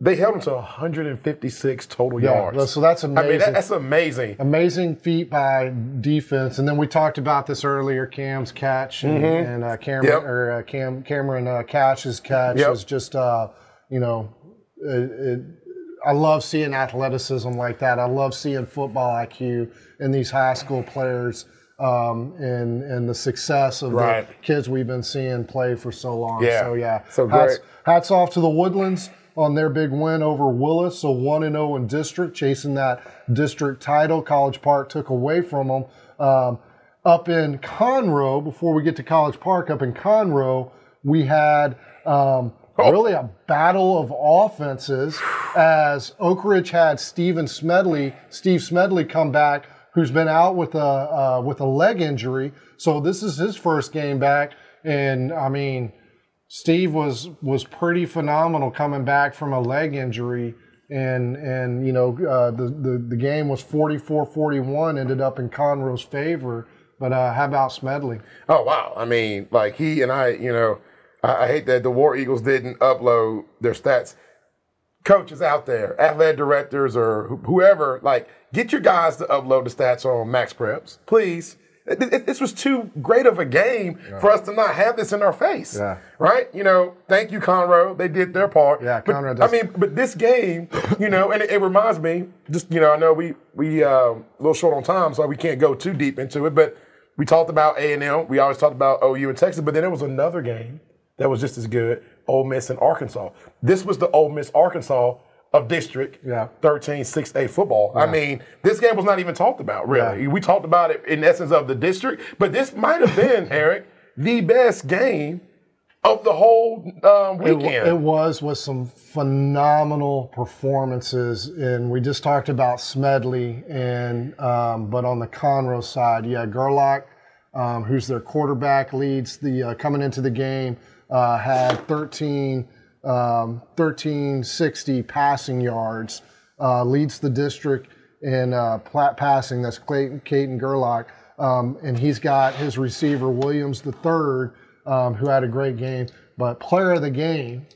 They held them to 156 total Yeah, yards. so that's I mean, amazing. that, that's amazing. amazing feat by defense. And then we talked about this earlier. Cam's catch and, and uh, Cameron Yep. or uh, Cam Cameron uh, Cash's catch Yep. was just uh, you know. It, it, I love seeing athleticism like that. I love seeing football IQ in these high school players um, and and the success of Right. the kids we've been seeing play for so long. Yeah. So yeah, So hats, great. hats off to the Woodlands on their big win over Willis. So one and zero in district, chasing that district title. College Park took away from them. Um, up in Conroe, before we get to College Park, up in Conroe, we had um, Oh. really a battle of offenses as Oak Ridge had Steven Smedley, Steve Smedley come back, who's been out with a uh, with a leg injury. So this is his first game back, and I mean. Steve was was pretty phenomenal coming back from a leg injury and and you know uh, the, the the game was 44-41 ended up in Conroe's favor but uh, how about Smedley Oh wow! I mean, like he and I, you know, I, I hate that the War Eagles didn't upload their stats. Coaches out there, athletic directors or wh- whoever, like get your guys to upload the stats on Max Preps, please. It- it- This was too great of a game for us to not have this in our face, Yeah. right? You know, thank you, Conroe. They did their part. Yeah, But, Conroe I mean, but this game, you know, and it, it reminds me, just you know, I know we we uh, a little short on time, so we can't go too deep into it. But we talked about A and M. We always talked about OU and Texas, but then there was another game that was just as good: Ole Miss and Arkansas. This was the Ole Miss Arkansas of District Yeah. 13 6A football. I mean, this game was not even talked about really. Yeah. We talked about it in essence of the district, but this might have been (laughs) Eric the best game of the whole um, It, weekend. it was with some phenomenal performances, and we just talked about Smedley, and um, but on the Conroe side, yeah, Gerlach, um, who's their quarterback, leads the uh, coming into the game, uh, had 13, um, 1360 passing yards, uh, leads the district in uh, passing. That's Clayton, Caden Gerlach, um, and he's got his receiver Williams third, um, who had a great game. But player of the game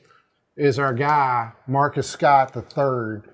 is our guy Marcus Scott third.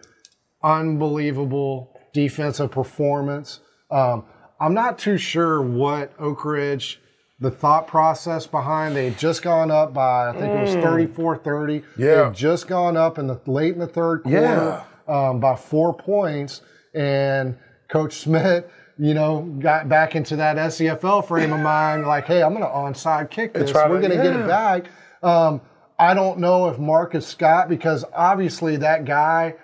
Unbelievable defensive performance. Um, I'm not too sure what Oak Ridge, the thought process behind. They had just gone up by I think it was 34-30. They Yeah. had just gone up in the late in the third quarter um, by four points, and Coach Smith. You know, got back into that SCFL frame of mind, like, hey, I'm going to onside kick this. try to- We're going to get it back. Um, I don't know if Marcus Scott, because obviously that guy,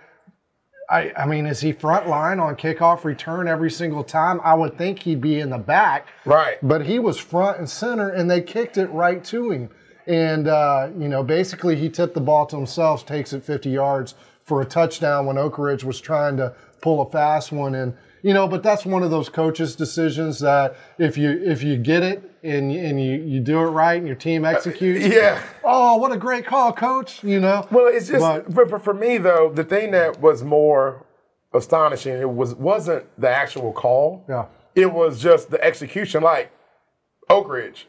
I, I mean, is he front line on kickoff return every single time? I would think he'd be in the back. Right. But he was front and center, and they kicked it right to him. And, uh, you know, basically he tipped the ball to himself, takes it 50 yards for a touchdown when Oak Ridge was trying to pull a fast one. And, you know, but that's one of those coaches' decisions that if you if you get it and, and you, you do it right and your team uh, executes, Yeah. oh, what a great call, coach, you know. Well, it's just But- for, for, me though. The thing that was more astonishing it was wasn't the actual call. Yeah. It was just the execution. Like Oak Ridge,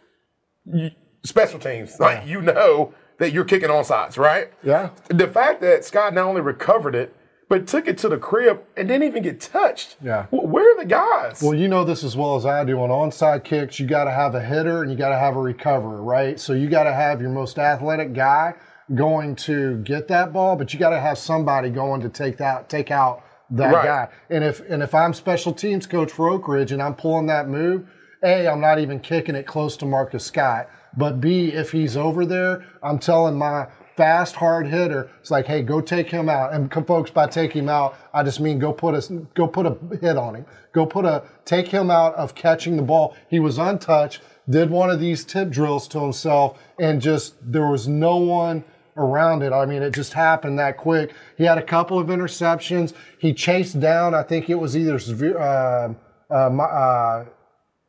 you, special teams. Like you know that you're kicking on sides, right? Yeah. The fact that Scott not only recovered it, but took it to the crib and didn't even get touched. Yeah. Wh- Where are the guys? Well, you know this as well as I do. On onside kicks, you got to have a hitter and you got to have a recoverer, right? So you got to have your most athletic guy going to get that ball, but you got to have somebody going to take that take out that Right. guy. And if and if I'm special teams coach for Oak Ridge and I'm pulling that move, a I'm not even kicking it close to Marcus Scott. But B, if he's over there, I'm telling my fast, hard hitter, it's like, hey, go take him out. And folks, by take him out, I just mean go put a go put a hit on him. Go put a take him out of catching the ball. He was untouched. Did one of these tip drills to himself, and just there was no one around it. I mean, it just happened that quick. He had a couple of interceptions. He chased down. I think it was either uh, uh, uh,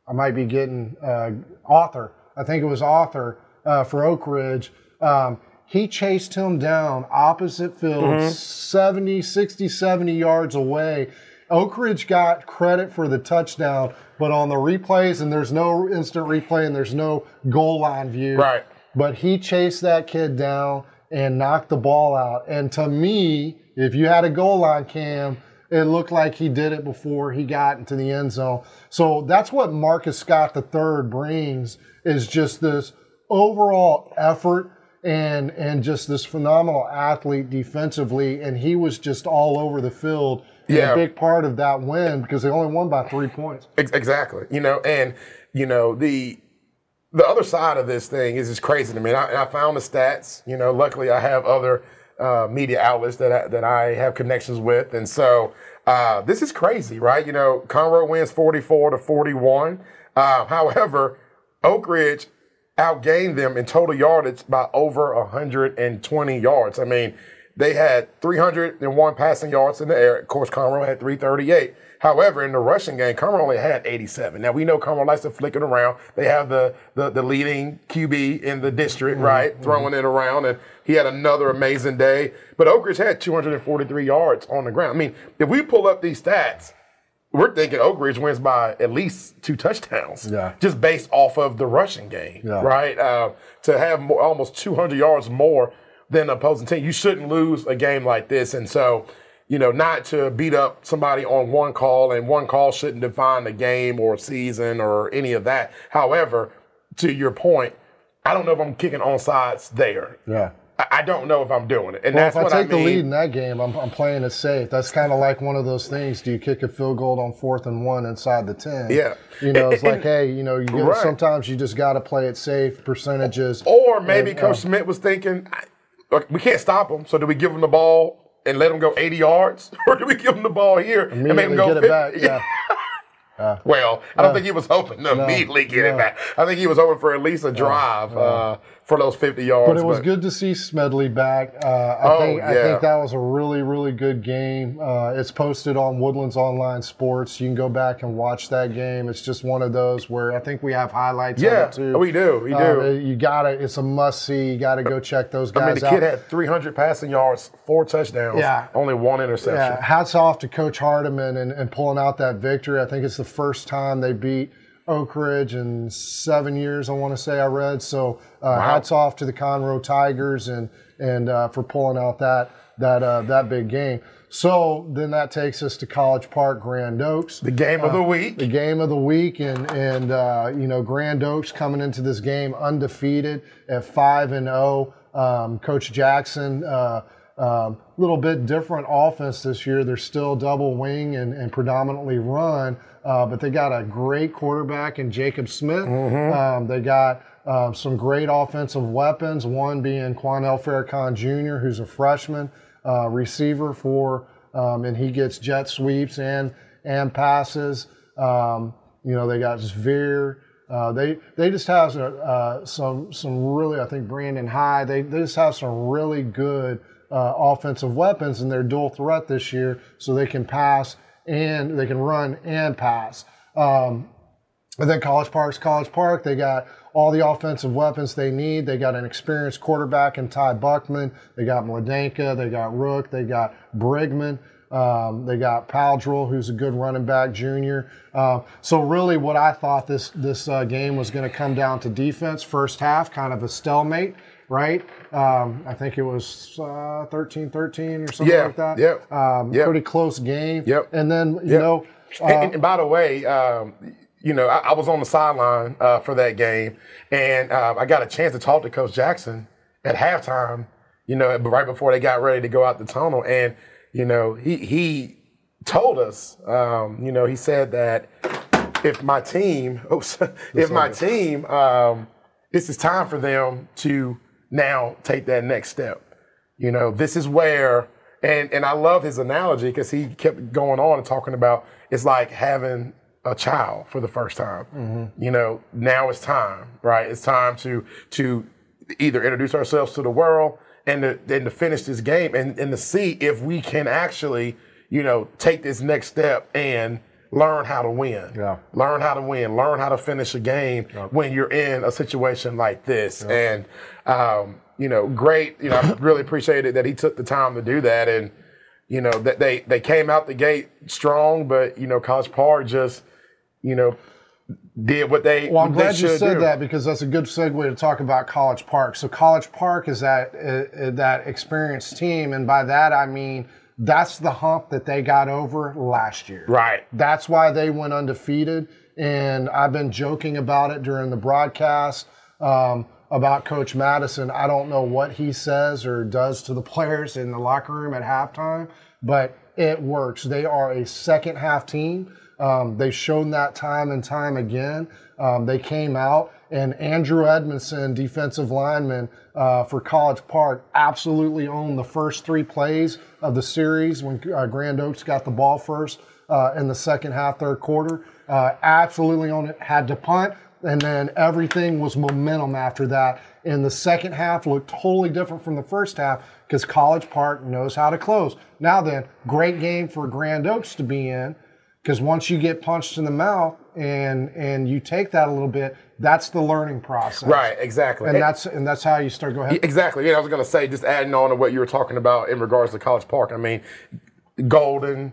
I might be getting uh, author. I think it was author uh, for Oak Ridge. Um, he chased him down opposite field, mm-hmm. 70, 60, 70 yards away. Oak Ridge got credit for the touchdown, but on the replays, and there's no instant replay and there's no goal line view. Right. But he chased that kid down and knocked the ball out. And to me, if you had a goal line cam, it looked like he did it before he got into the end zone. So that's what Marcus Scott III brings is just this overall effort and and just this phenomenal athlete defensively. And he was just all over the field. And Yeah. a big part of that win because they only won by three points. Exactly. You know, and you know the the other side of this thing is just crazy to me. And I, I found the stats. You know, luckily I have other uh, media outlets that I, that I have connections with, and so uh, this is crazy, right? You know, Conroe wins forty four to forty one. Uh, however, Oak Ridge outgained them in total yardage by over 120 yards. I mean, they had 301 passing yards in the air. Of course, Conroe had 338. However, in the rushing game, Conroe only had 87. Now we know Conroe likes to flick it around. They have the the, the leading QB in the district, mm-hmm. right, mm-hmm. throwing it around, and he had another amazing day. But Oak Ridge had 243 yards on the ground. I mean, if we pull up these stats, we're thinking Oak Ridge wins by at least two touchdowns. Yeah. Just based off of the rushing game, Yeah. right? Uh, to have more, almost 200 yards more than the opposing team, you shouldn't lose a game like this. And so, you know, not to beat up somebody on one call, and one call shouldn't define the game or season or any of that. However, to your point, I don't know if I'm kicking on sides there. Yeah. I, don't know if I'm doing it. And Well, that's if I take I take the mean. lead in that game, I'm, I'm playing it safe. That's kind of like one of those things. Do you kick a field goal on fourth and one inside the ten? Yeah. You know, it's And- like, hey, you know, you Right. sometimes you just got to play it safe. Percentages. Or maybe And, Coach uh, Smith was thinking, look, we can't stop them. So do we give them the ball and let them go 80 yards, (laughs) or do we give them the ball here and make them go get it back. (laughs) (laughs) Yeah. Well, I don't think he was hoping to immediately get no. it back. I think he was hoping for at least a drive uh, for those 50 yards. But it was good to see Smedley back. Uh, I, Oh, think, I think that was a really, really good game. Uh, it's posted on Woodlands Online Sports. You can go back and watch that game. It's just one of those where I think we have highlights Yeah, of it too. we do, we do. Uh, you got to. It's a must see. You got to go check those guys I mean, the out. kid had 300 passing yards, four touchdowns, Yeah. only one interception. Yeah, hats off to Coach Hardiman and, and pulling out that victory. I think it's the first time they beat Oak Ridge in seven years. I want to say I read. So uh, hats off to the Conroe Tigers and and uh, for pulling out that that uh, that big game. So then that takes us to College Park Grand Oaks. The game of the week. the game of the week, and and uh, you know Grand Oaks coming into this game undefeated at five and zero. Um, Coach Jackson, a um, little bit different offense this year. They're still double wing and, and predominantly run, uh, but they got a great quarterback in Jacob Smith. Um, they got um, some great offensive weapons. One being Quanell Farrakhan Jr., who's a freshman uh, receiver for um, and he gets jet sweeps and and passes. Um, you know, they got Zveer. Uh, they they just have uh, some some really I think Brandon High. They they just have some really good uh, offensive weapons and they're dual threat this year, so they can pass and they can run and pass. Um, then College Park's College Park. They got all the offensive weapons they need. They got an experienced quarterback in Ty Buckman. They got Mladenka. They got Rook. They got Brigman. Um, they got Paldrell, who's a good running back, junior. Uh, so really, what I thought this this uh, game was going to come down to defense. First half, kind of a stalemate, right? Um, I think it was uh, 13-13 or something Yeah, like that. yep, Um, yep. Pretty close game. Yep. And then you Yep. know. uh, and, and by the way, um, you know, I, I was on the sideline uh, for that game, and uh, I got a chance to talk to Coach Jackson at halftime. You know, right before they got ready to go out the tunnel, and you know, he he told us, um, you know, he said that if my team, (laughs) oops, if my team, um, this is time for them to now take that next step. You know, this is where, and and I love his analogy because he kept going on and talking about it's like having a child for the first time. Mm-hmm. You know, now it's time, right? It's time to to either introduce ourselves to the world and to, and to finish this game and, and to see if we can actually, you know, take this next step and learn how to win. Yeah. Learn how to win. Learn how to finish a game when you're in a situation like this. And um, you know, great. You know, I really appreciated that he took the time to do that. And you know, that they they came out the gate strong, but you know, College Park just you know did what they Well, I'm glad you said do. that because that's a good segue to talk about College Park. So College Park is that uh, uh, that experienced team, and by that I mean that's the hump that they got over last year. Right. That's why they went undefeated, and I've been joking about it during the broadcast um, about Coach Madison. I don't know what he says or does to the (laughs) players in the locker room at halftime, but it works. They are a second half team. Um, they've shown that time and time again. Um, they came out, and Andrew Edmondson, defensive lineman uh, for College Park, absolutely owned the first three plays of the series when uh, Grand Oaks got the ball first uh, in the second half, third quarter. Uh, absolutely owned it, had to punt, and then everything was momentum after that. And the second half looked totally different from the first half because College Park knows how to close. Now then, great game for Grand Oaks to be in because once you get punched in the mouth and and you take that a little bit, that's the learning process. Right, exactly. And that's and that's how you start. Go ahead. Exactly. Yeah, I was going to say, just adding on to what you were talking about in regards to College Park. I mean, Golden,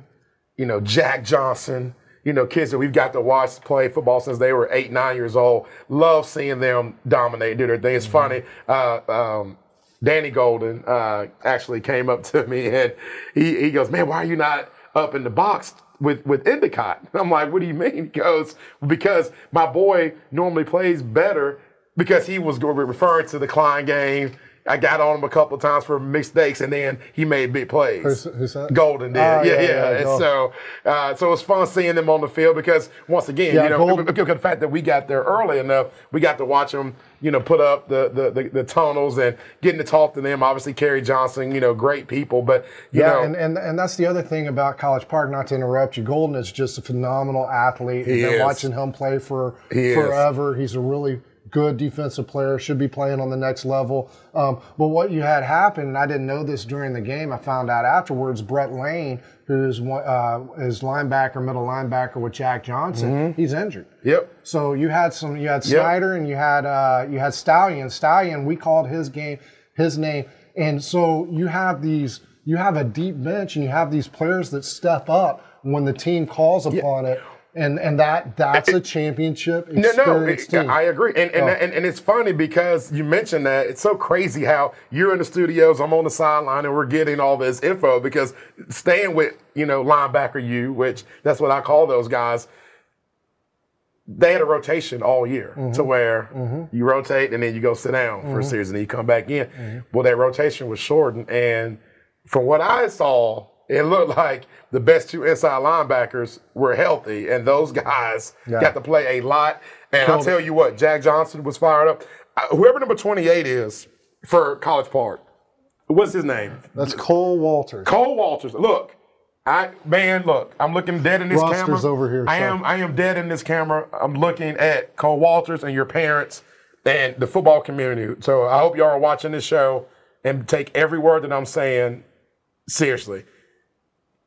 you know, Jack Johnson, you know, kids that we've got to watch play football since they were eight, nine years old. Love seeing them dominate, do their thing. It's funny. Uh, um, Danny Golden uh, actually came up to me and he, he goes, "Man, why are you not up in the box with with Endicott?" And (laughs) I'm like, "What do you mean?" He goes, "Because my boy normally plays better because he was referring to the Klein game." I got on him a couple of times for mistakes, and then he made big plays. Who's- who's that? Golden did, Oh, yeah, yeah, yeah. yeah, And so, uh, so it's fun seeing them on the field because once again, Yeah, you know, Golden- because the fact that we got there early enough, we got to watch them, you know, put up the the, the, the tunnels and getting to talk to them. Obviously, Kerry Johnson, you know, great people, but you yeah, know, and, and and that's the other thing about College Park. Not to interrupt you, Golden is just a phenomenal athlete. He is. watching him play for He is. forever. He's a really good defensive player. Should be playing on the next level. Um, but what you had happen, and I didn't know this during the game. I found out afterwards. Brett Lane, who's uh, is linebacker, middle linebacker with Jack Johnson, Mm-hmm. he's injured. yep, So you had some, you had Yep. Snyder and you had uh, you had Stallion. Stallion, we called his game his name, and so you have these, you have a deep bench, and you have these players that step up when the team calls upon it, and and that that's a championship No, no, it-. I agree, and and, Oh. and and it's funny because you mentioned that it's so crazy how you're in the studios, I'm on the sideline, and we're getting all this info because staying with you know linebacker you, which that's what I call those guys. They had a rotation all year Mm-hmm. to where you rotate and then you go sit down for a series and then you come back in. Mm-hmm. Well, that rotation was shortened, and from what I saw, it looked like the best two inside linebackers were healthy, and those guys Yeah. got to play a lot. And I'll tell you what, Jack Johnson was fired up. Uh, whoever number 28 is for College Park, what's his name? That's Cole Walters. Cole Walters. Look, I man, look, I'm looking dead in this Roster's camera. over here, I am I am dead in this camera. I'm looking at Cole Walters and your parents and the football community. So I hope y'all are watching this show and take every word that I'm saying seriously.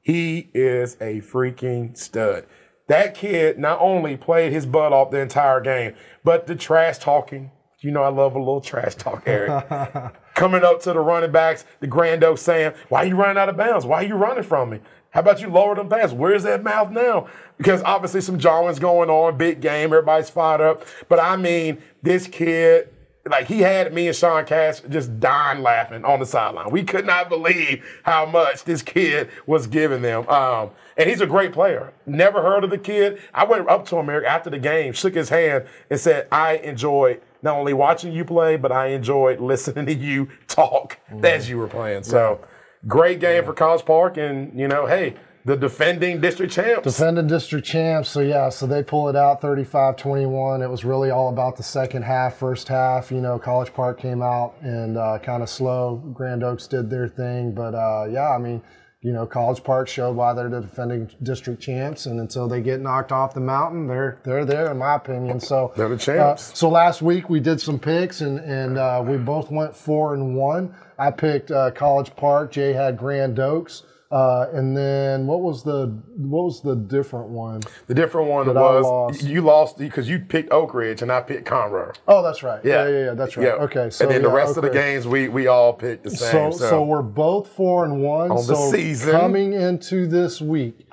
He is a freaking stud. That kid not only played his butt off the entire game, but the trash talking. You know, I love a little trash talk, Eric. (laughs) Coming up to the running backs, the Grand Oak saying, Why are you running out of bounds? Why are you running from me? How about you lower them pants? Where's that mouth now? Because obviously some jawing's going on, big game, everybody's fired up. But I mean, this kid, like he had me and Sean Cash just dying laughing on the sideline. We could not believe how much this kid was giving them. Um, and he's a great player. Never heard of the kid. I went up to him Eric, after the game, shook his hand, and said, I enjoyed not only watching you play, but I enjoyed listening to you talk as you were playing. So great game for College Park. And, you know, hey, the defending district champs. Defending district champs. So, yeah, so they pull it out 35 21. It was really all about the second half, first half. You know, College Park came out and uh, kind of slow. Grand Oaks did their thing. But, uh, yeah, I mean, you know, College Park showed why they're the defending district champs, and until they get knocked off the mountain, they're they're there, in my opinion. So (laughs) They're the champs. Uh, so last week we did some picks, and and uh, we both went four and one. I picked uh, College Park. Jay had Grand Oaks. Uh, and then what was the what was the different one? The different one was lost. you lost because you picked Oak Ridge and I picked Conroe. Oh, that's right. Yeah, yeah, yeah. that's right. Yeah. Okay, so and then the yeah, rest of the games we we all picked the So, same. so So, we're both four and one. On the season. coming into this week,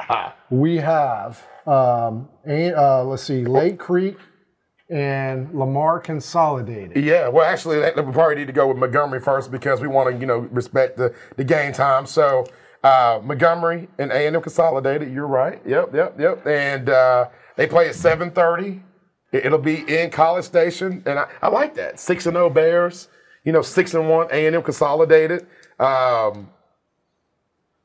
we have um, a- uh, let's see, Lake Creek and Lamar Consolidated. yeah, well, actually, that, we probably need to go with Montgomery first because we want to, you know, respect the, the game time. So uh, Montgomery and A and M Consolidated. You're right. Yep, yep, yep. And uh, they play at 7:30. It- It'll be in College Station, and I, I like that. Six and zero Bears. You know, six and one A and M Consolidated. Um,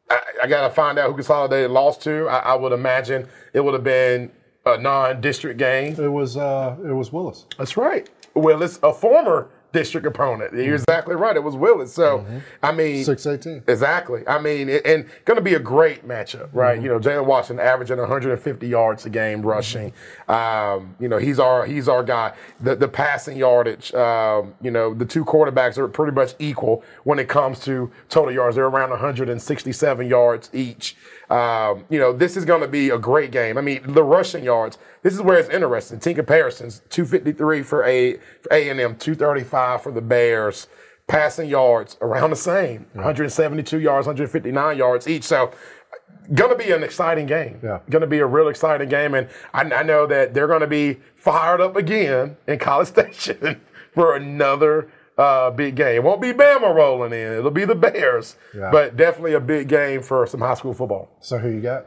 I, I got to find out who Consolidated lost to. I, I would imagine it would have been a non-district game. It was uh, it was Willis. That's right. Willis, a former district opponent. You're exactly right. It was Willis. So, I mean, Six eighteen. Exactly. I mean, it, and going to be a great matchup, right? You know, Jalen Watson averaging 150 yards a game rushing. Um, you know, he's our he's our guy. The the passing yardage. Um, you know, the two quarterbacks are pretty much equal when it comes to total yards. They're around 167 yards each. Um, you know, this is going to be a great game. I mean, the rushing yards. This is where it's interesting. Team comparisons: 253 for a for A and M, 235 for the Bears passing yards around the same 172 yards 159 yards each so gonna be an exciting game Yeah. gonna be a real exciting game and i, I know that they're gonna be fired up again in college station (laughs) for another uh, big game it won't be bama rolling in it'll be the bears Yeah. but definitely a big game for some high school football So who you got?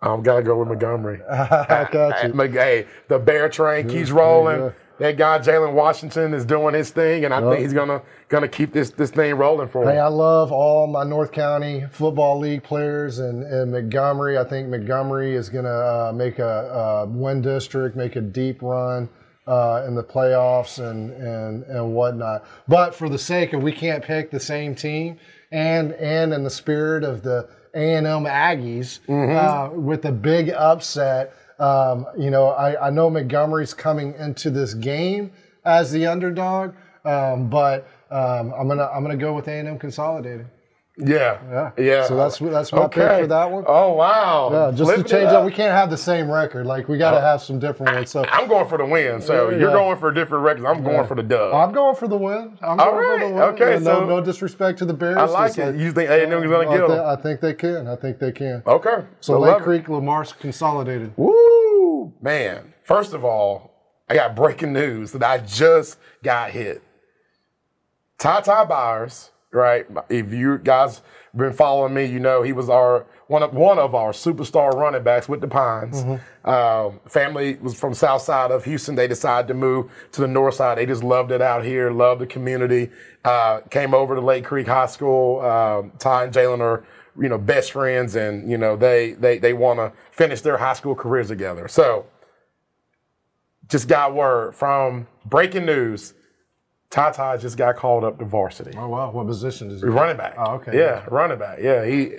i've got to go with montgomery (laughs) I got you. Hey, the bear train keeps rolling. yeah. That guy Jalen Washington is doing his thing, and I Yup. think he's gonna gonna keep this this thing rolling for him. Hey, I love all my North County Football League players and, and Montgomery. I think Montgomery is going to uh, make a, a win district, make a deep run uh, in the playoffs and, and, and whatnot. But for the sake of we can't pick the same team, and and in the spirit of the A and M Aggies uh, with a big upset. Um, you know, I, I know Montgomery's coming into this game as the underdog, um, but um, I'm gonna I'm gonna go with A and M Consolidated. Yeah, Yeah. yeah. So that's that's my pick for that one. Oh wow! Yeah, just to change up. We can't have the same record. Like we got to Oh. have some different ones. So I'm going for the win. So Yeah, you're yeah. going for a different records. I'm going for the dub. I'm going for the win. I'm All going for the win. okay, no, so- no disrespect to the Bears. I like it. Uh, you think A&M is gonna I get them? I think they can. I think they can. Okay. So Lake. Creek, Lamar's consolidated. Woo, man. First of all, I got breaking news that I just got hit. Ty Byers, right? If you guys been following me, you know he was our one of one of our superstar running backs with the Pines. Um, family was from south side of Houston. They decided to move to the north side. They just loved it out here, loved the community. Uh, came over to Lake Creek High School. Um, Ty and Jalen are you know best friends, and you know they they they want to finish their high school careers together. So just got word from breaking news. Tata just got called up to varsity. Oh wow, what position is he? Running back. Oh, okay. Yeah, running back. Yeah, he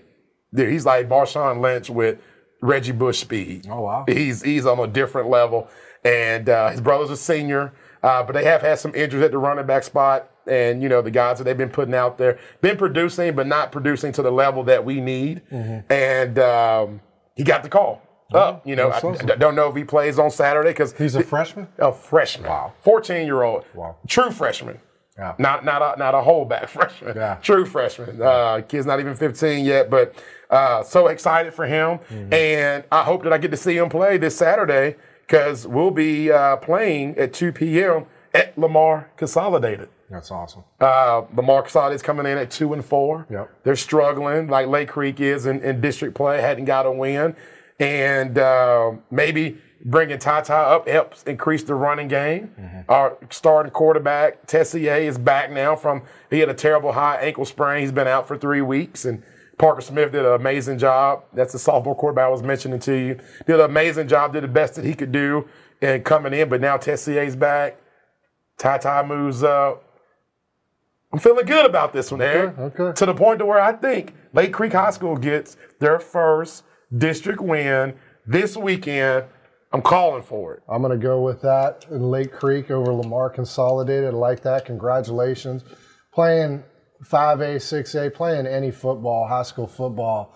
dude, he's like Marshawn Lynch with Reggie Bush speed. Oh, wow. He's he's on a different level, and uh, his brother's a senior, uh, but they have had some injuries at the running back spot. And you know the guys that they've been putting out there, been producing, but not producing to the level that we need. Mm-hmm. And um, he got the call up. You know, I. I don't know if he plays on Saturday because He's a freshman. a freshman. Wow. 14 year old. Wow. True freshman. Yeah. Not not a not a holdback (laughs) freshman. Yeah. True freshman. Uh, kid's not even 15 yet, but uh, so excited for him. Mm-hmm. And I hope that I get to see him play this Saturday because we'll be uh, playing at 2 p.m. at Lamar Consolidated. That's awesome. Uh, Lamar Consolidated's coming in at two and four. Yep. They're struggling, like Lake Creek is in, in district play, hadn't got a win. And uh, maybe bringing Tata up helps increase the running game. Our starting quarterback, Tessier, is back now from, he had a terrible high ankle sprain. He's been out for three weeks. And Parker Smith did an amazing job. That's the sophomore quarterback I was mentioning to you. Did an amazing job, did the best that he could do in coming in. But now Tessier's back. Tata moves up. I'm feeling good about this one, Eric. okay. To the point to where I think Lake Creek High School gets their first district win this weekend. I'm calling for it. I'm going to go with that in Lake Creek over Lamar Consolidated. I like that. Congratulations. Playing 5A, 6A, playing any football, high school football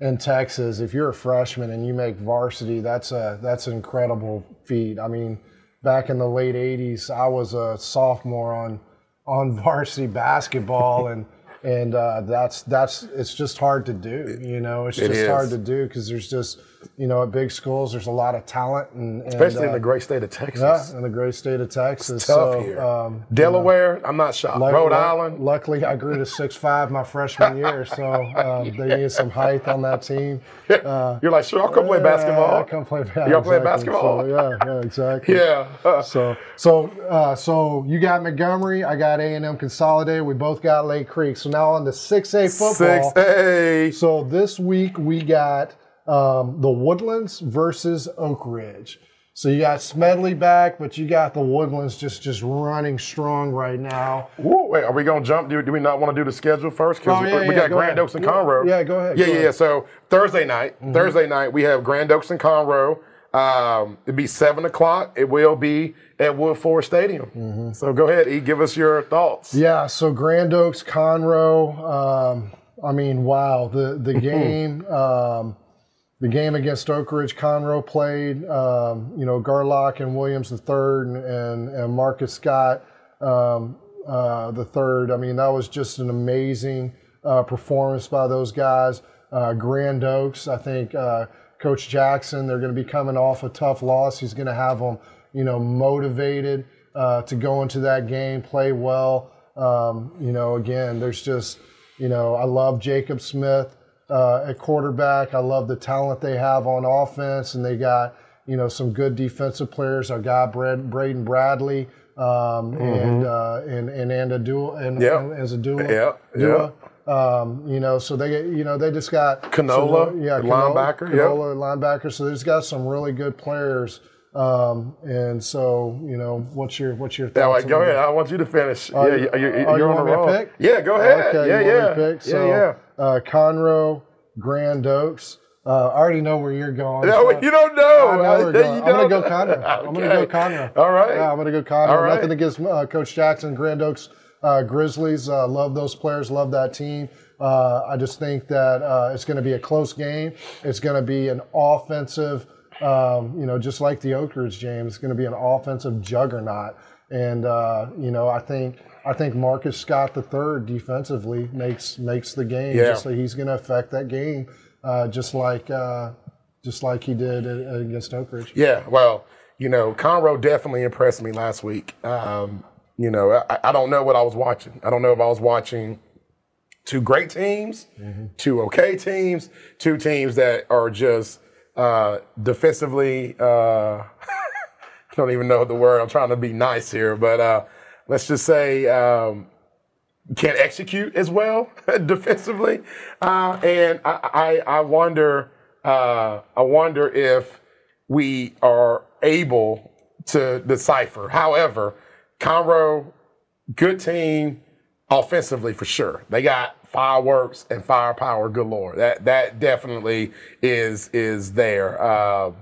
in Texas, if you're a freshman and you make varsity, that's a that's an incredible feat. I mean, back in the late 80s, I was a sophomore on on (laughs) varsity basketball and and uh, that's that's it's just hard to do. You know, it's It just is. hard to do because there's just you know at big schools there's a lot of talent and, and Especially in uh, the great state of Texas. yeah, in the great state of Texas. It's Tough so, here. Um, Delaware, I'm not shocked. luck- Rhode luck- Island, Luckily, I grew to six five my freshman year, so (laughs) um, they needed some height on that team. (laughs) you're like, sure, I'll come play basketball. I'll come play yeah, Y'all play exactly. basketball? So, yeah, yeah, exactly. Yeah. Uh, (laughs) So, so, uh, so you got Montgomery, I got A and M Consolidated. We both got Lake Creek. So now on the six A football. Six A. So this week we got um, the Woodlands versus Oak Ridge. So you got Smedley back, but you got the Woodlands just just running strong right now. Woo, wait, are we gonna jump? Do, do we not want to do the schedule first? Because Oh, yeah, we yeah, got go Grand ahead. Oaks and Conroe. yeah, go ahead, Yeah, go yeah, ahead. Mm-hmm. yeah. So Thursday night, Thursday night we have Grand Oaks and Conroe. Um, it'd be seven o'clock. It will be at Woodforest Stadium. Mm-hmm. So go ahead, E. Give us your thoughts. Yeah, so Grand Oaks, Conroe. Um, I mean, wow, the the (laughs) game, um, the game against Oak Ridge, Conroe played. Um, you know, Gerlach and Williams the third, and, and, Marcus Scott um, uh, the third. I mean, that was just an amazing uh, performance by those guys. Uh, Grand Oaks, I think. Uh, Coach Jackson, they're going to be coming off a tough loss. He's going to have them, you know, motivated uh, to go into that game, play well. Um, you know, again, there's just, you know, I love Jacob Smith uh, at quarterback. I love the talent they have on offense, and they got, you know, some good defensive players. Our guy Brad, Braden Bradley um, and uh, and and and a dual and, Mm-hmm. And as a dual. Yeah, Dua. Um, you know, so they, you know, they just got Canola, some- yeah, linebacker, yep. Canola, linebacker. So they've got some really good players. Um, and so, you know, what's your what's your thoughts? On go that? ahead. I want you to finish. Oh, yeah, you- you, you're, oh, you're you on the roll. pick? Yeah, go ahead. Okay, yeah, yeah. want me to pick? So, yeah, yeah. Uh, Conroe, Grand Oaks. Uh, I already know where you're going. No, so- you don't know. I know where (laughs) going. I'm gonna go don't. Conroe. I'm gonna go Conroe. All right. Yeah, I'm gonna go Conroe. All right. Nothing against uh, Coach Jackson, Grand Oaks uh, Grizzlies. Uh, love those players. Love that team. Uh, I just think that uh, it's going to be a close game. It's going to be an offensive, um, you know, just like the Oak Ridge game. It's going to be an offensive juggernaut. And uh, you know, I think I think Marcus Scott the third defensively makes makes the game. Yeah. Just he's going to affect that game, uh, just like uh, just like he did against Oak Ridge. Yeah, well, you know, Conroe definitely impressed me last week. Um, you know, I, I don't know what I was watching. I don't know if I was watching two great teams, two okay teams, two teams that are just uh, defensively. Uh, (laughs) I don't even know the word. I'm trying to be nice here, but uh, let's just say um, can't execute as well (laughs) defensively, uh, and I, I, I wonder, uh, I wonder if we are able to decipher. However, Conroe, good team offensively for sure. They got fireworks and firepower galore. That that definitely is is there. Uh,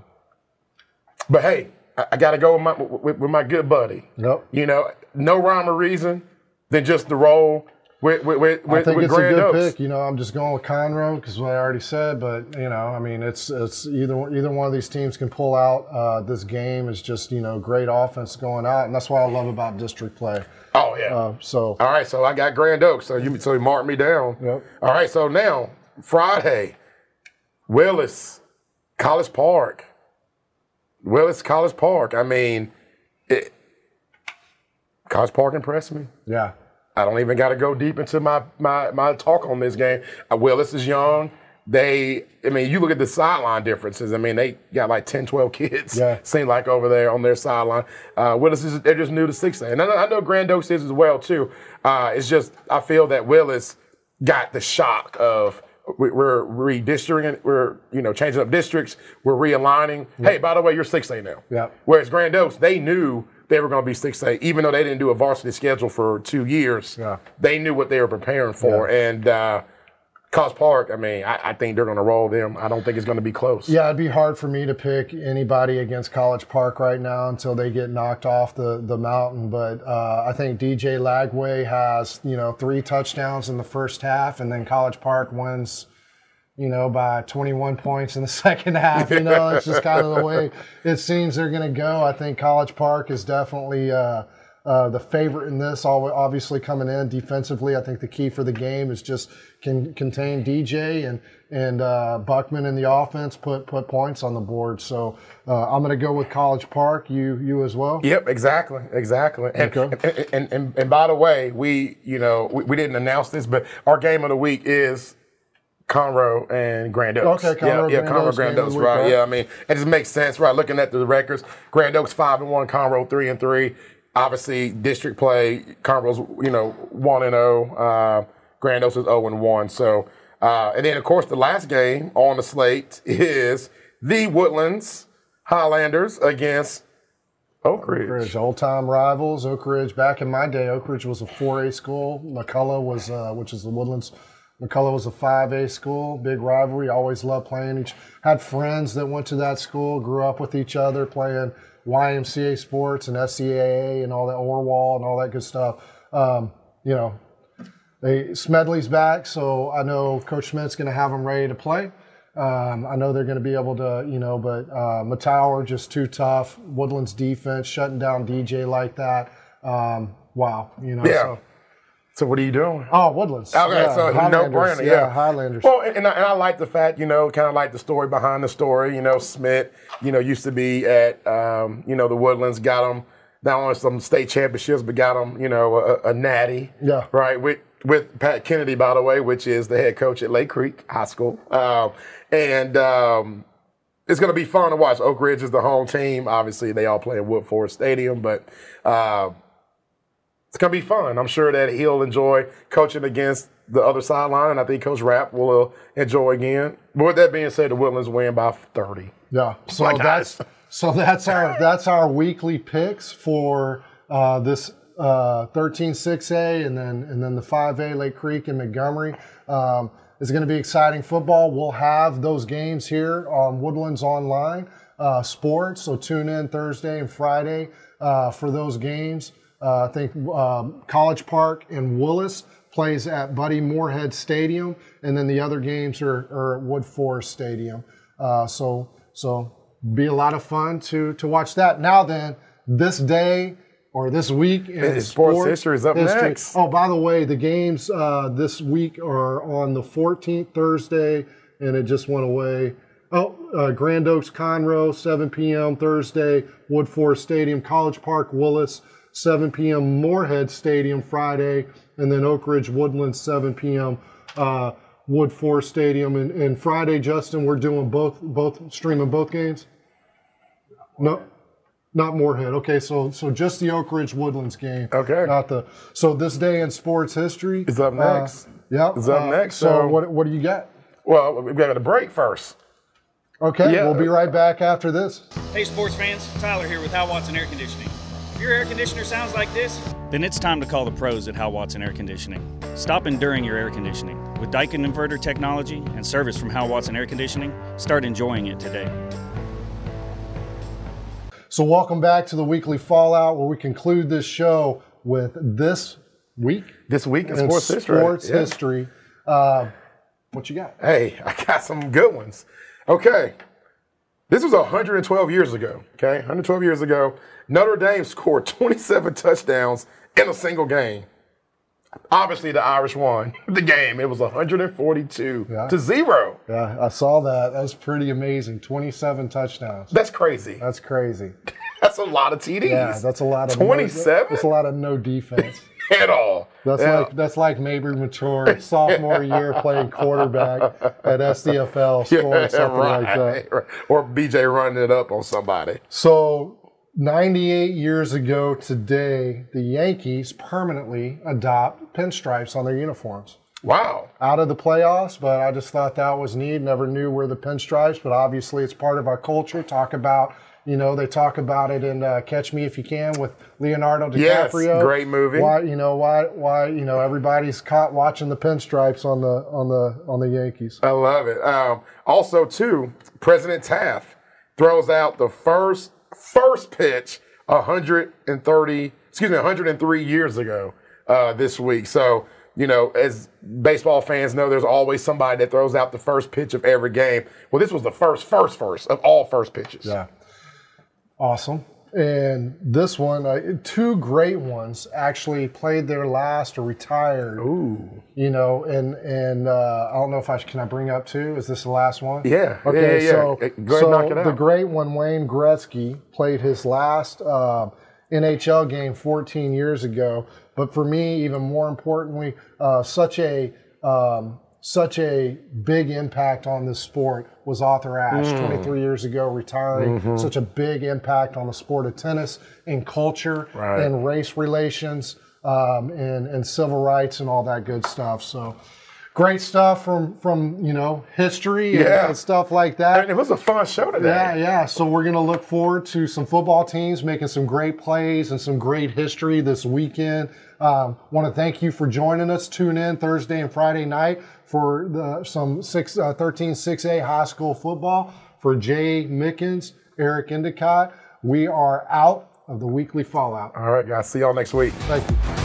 but hey, I, I got to go with my with, with, my good buddy. Yep. You know, no rhyme or reason than just the role with with with, I think with it's Grand a good Oaks. pick. You know, I'm just going with Conroe because what I already said. But you know, I mean, it's it's either either one of these teams can pull out uh, this game. Is just you know great offense going out, and that's what I love about district play. Oh yeah. Uh, so All right, so I got Grand Oaks. So you so you mark me down. Yep. All right, so now Friday, Willis, College Park. Willis College Park. I mean, it, College Park impressed me. yeah, I don't even got to go deep into my, my my talk on this game. Uh, Willis is young. They, I mean, you look at the sideline differences. I mean, they got like 10, 12 kids. Yeah. (laughs) Seem like over there on their sideline. Uh, Willis is they're just new to six A, and I know, I know Grand Oaks is as well too. Uh, it's just I feel that Willis got the shock of we- we're redistricting, we're you know changing up districts, we're realigning. Hey, by the way, you're six A now. Yeah. Whereas Grand Oaks, they knew they were going to be 6A, even though they didn't do a varsity schedule for two years. Yeah. They knew what they were preparing for. And uh, Cos Park, I mean, I, I think they're going to roll them. I don't think it's going to be close. yeah. It'd be hard for me to pick anybody against College Park right now until they get knocked off the the mountain. But uh, I think DJ Lagway has you know three touchdowns in the first half, and then College Park wins. You know, by 21 points in the (laughs) second half. You know, it's just kind of the way it seems they're going to go. I think College Park is definitely uh, uh, the favorite in this. Obviously, coming in defensively, I think the key for the game is just can contain DJ and and uh, Buckman in the offense, put put points on the board. So uh, I'm going to go with College Park. You you as well. Yep, exactly, exactly. And, Okay. and, and, and, and by the way, we you know we, we didn't announce this, but our game of the week is Conroe and Grand Oaks. Okay, Conroe, yeah, yeah, Grand Conroe, Oaks, Grand Oaks, right? Yeah, I mean, it just makes sense, right? Looking at the records, Grand Oaks five and one, Conroe three and three. Obviously, district play, Conroe's you know one and zero. Uh, Grand Oaks is zero and one. So, uh, and then of course the last game on the slate is the Woodlands Highlanders against Oak Ridge. Oak Ridge, old time rivals. Oak Ridge, back in my day, Oak Ridge was a 4A school. McCullough was, uh, which is the Woodlands. McCullough was a 5A school. Big rivalry. Always loved playing each. Had friends that went to that school. Grew up with each other playing YMCA sports and SCAA and all that Orwell and all that good stuff. Um, you know, they Smedley's back, so I know Coach Schmidt's going to have them ready to play. Um, I know they're going to be able to, you know, but uh, Mettauer just too tough. Woodland's defense shutting down DJ like that. Um, wow, you know. Yeah. So, So what are you doing? oh, Woodlands. Okay, yeah, so no brainer. Yeah. Highlanders. Well, and, and, I, and I like the fact, you know, kind of like the story behind the story. You know, Smith, you know, used to be at, um, you know, the Woodlands, got them not only some state championships, but got them, you know, a, a natty. Yeah. Right. With with Pat Kennedy, by the way, which is the head coach at Lake Creek High School, um, and. Um, it's going to be fun to watch. Oak Ridge is the home team. Obviously, they all play in Woodforest Stadium, but uh, it's going to be fun. I'm sure that he'll enjoy coaching against the other sideline, and I think Coach Rapp will uh, enjoy again. But with that being said, the Woodlands win by 30. Yeah. So My that's guys. so that's our that's our weekly picks for uh, this uh, 13-6A and then and then the 5A Lake Creek and Montgomery. Um, it's going to be exciting football. We'll have those games here on Woodlands Online uh, Sports. So tune in Thursday and Friday uh, for those games. Uh, I think um, College Park and Willis plays at Buddy Moorhead Stadium, and then the other games are, are at Woodforest Stadium. Uh, so so be a lot of fun to to watch that. Now then, this day or this week in Hey, sports history is up next. Oh, by the way, the games uh, this week are on the 14th Thursday, and it just went away. Oh, uh, Grand Oaks Conroe, 7 p.m. Thursday. Woodforest Stadium, College Park Willis, 7 p.m. Moorhead Stadium Friday, and then Oak Ridge Woodlands, 7 p.m. Uh, Woodforest Stadium. And, and Friday, Justin, we're doing both, both streaming both games. No, not Moorhead. Okay, so so just the Oak Ridge Woodlands game. Okay. Not the. So this day in sports history is up next. Uh, yep. It's up uh, next, So, so- what what do you got? Well, we've got a break first. Okay, Yeah. we'll be right back after this. Hey, sports fans, Tyler here with Hal Watson Air Conditioning. If your air conditioner sounds like this, then it's time to call the pros at Hal Watson Air Conditioning. Stop enduring your air conditioning. With Daikin inverter technology and service from Hal Watson Air Conditioning, start enjoying it today. So, welcome back to the weekly Fallout, where we conclude this show with this week This week in in sports history. sports Yeah. history. Uh, what you got? Hey, (laughs) I got some good ones. Okay. This was 112 years ago. Okay. 112 years ago. Notre Dame scored 27 touchdowns in a single game. Obviously, the Irish won (laughs) the game. It was 142 Yeah. to zero. Yeah, I saw that. That's pretty amazing. 27 touchdowns. That's crazy. That's crazy. (laughs) That's a lot of TDs. Yeah, that's a lot of 27 That's a lot of no defense. (laughs) at all. That's Yeah. like that's like Mabry Mettauer sophomore year playing quarterback at SCFL, scoring something like that. right. Or BJ running it up on somebody. So, 98 years ago today, the Yankees permanently adopt pinstripes on their uniforms. Wow. Out of the playoffs, but I just thought that was neat. Never knew where the pinstripes, but obviously it's part of our culture. Talk about, you know, they talk about it in uh, Catch Me If You Can with Leonardo DiCaprio. Yes, great movie. Why, you know, why, why, you know, everybody's caught watching the pinstripes on the on the on the Yankees. I love it. Um, also, too, President Taft throws out the first first pitch 130, excuse me, 103 years ago uh, this week. So, you know, as baseball fans know, there's always somebody that throws out the first pitch of every game. Well, this was the first, first, first of all first pitches. Yeah. Awesome. And this one, uh, two great ones actually played their last or retired. Ooh. You know, and and uh, I don't know if I sh- can I bring up two. Is this the last one? Yeah. Okay. Yeah, yeah, So, yeah. Go ahead so knock it the great one, Wayne Gretzky, played his last uh, NHL game 14 years ago. But for me, even more importantly, uh, such a um, such a big impact on this sport was Arthur Ashe, Mm. 23 years ago, retiring. Mm-hmm. Such a big impact on the sport of tennis and culture Right. and race relations um, and, and civil rights and all that good stuff. So great stuff from from you know history and, Yeah. and stuff like that. And it was a fun show today. Yeah, yeah. So we're going to look forward to some football teams making some great plays and some great history this weekend. Um, Want to thank you for joining us. Tune in Thursday and Friday night for the, some six, uh, 13 6A high school football. For Jay Mickens, Eric Endicott, we are out of the weekly fallout. All right, guys. See y'all next week. Thank you.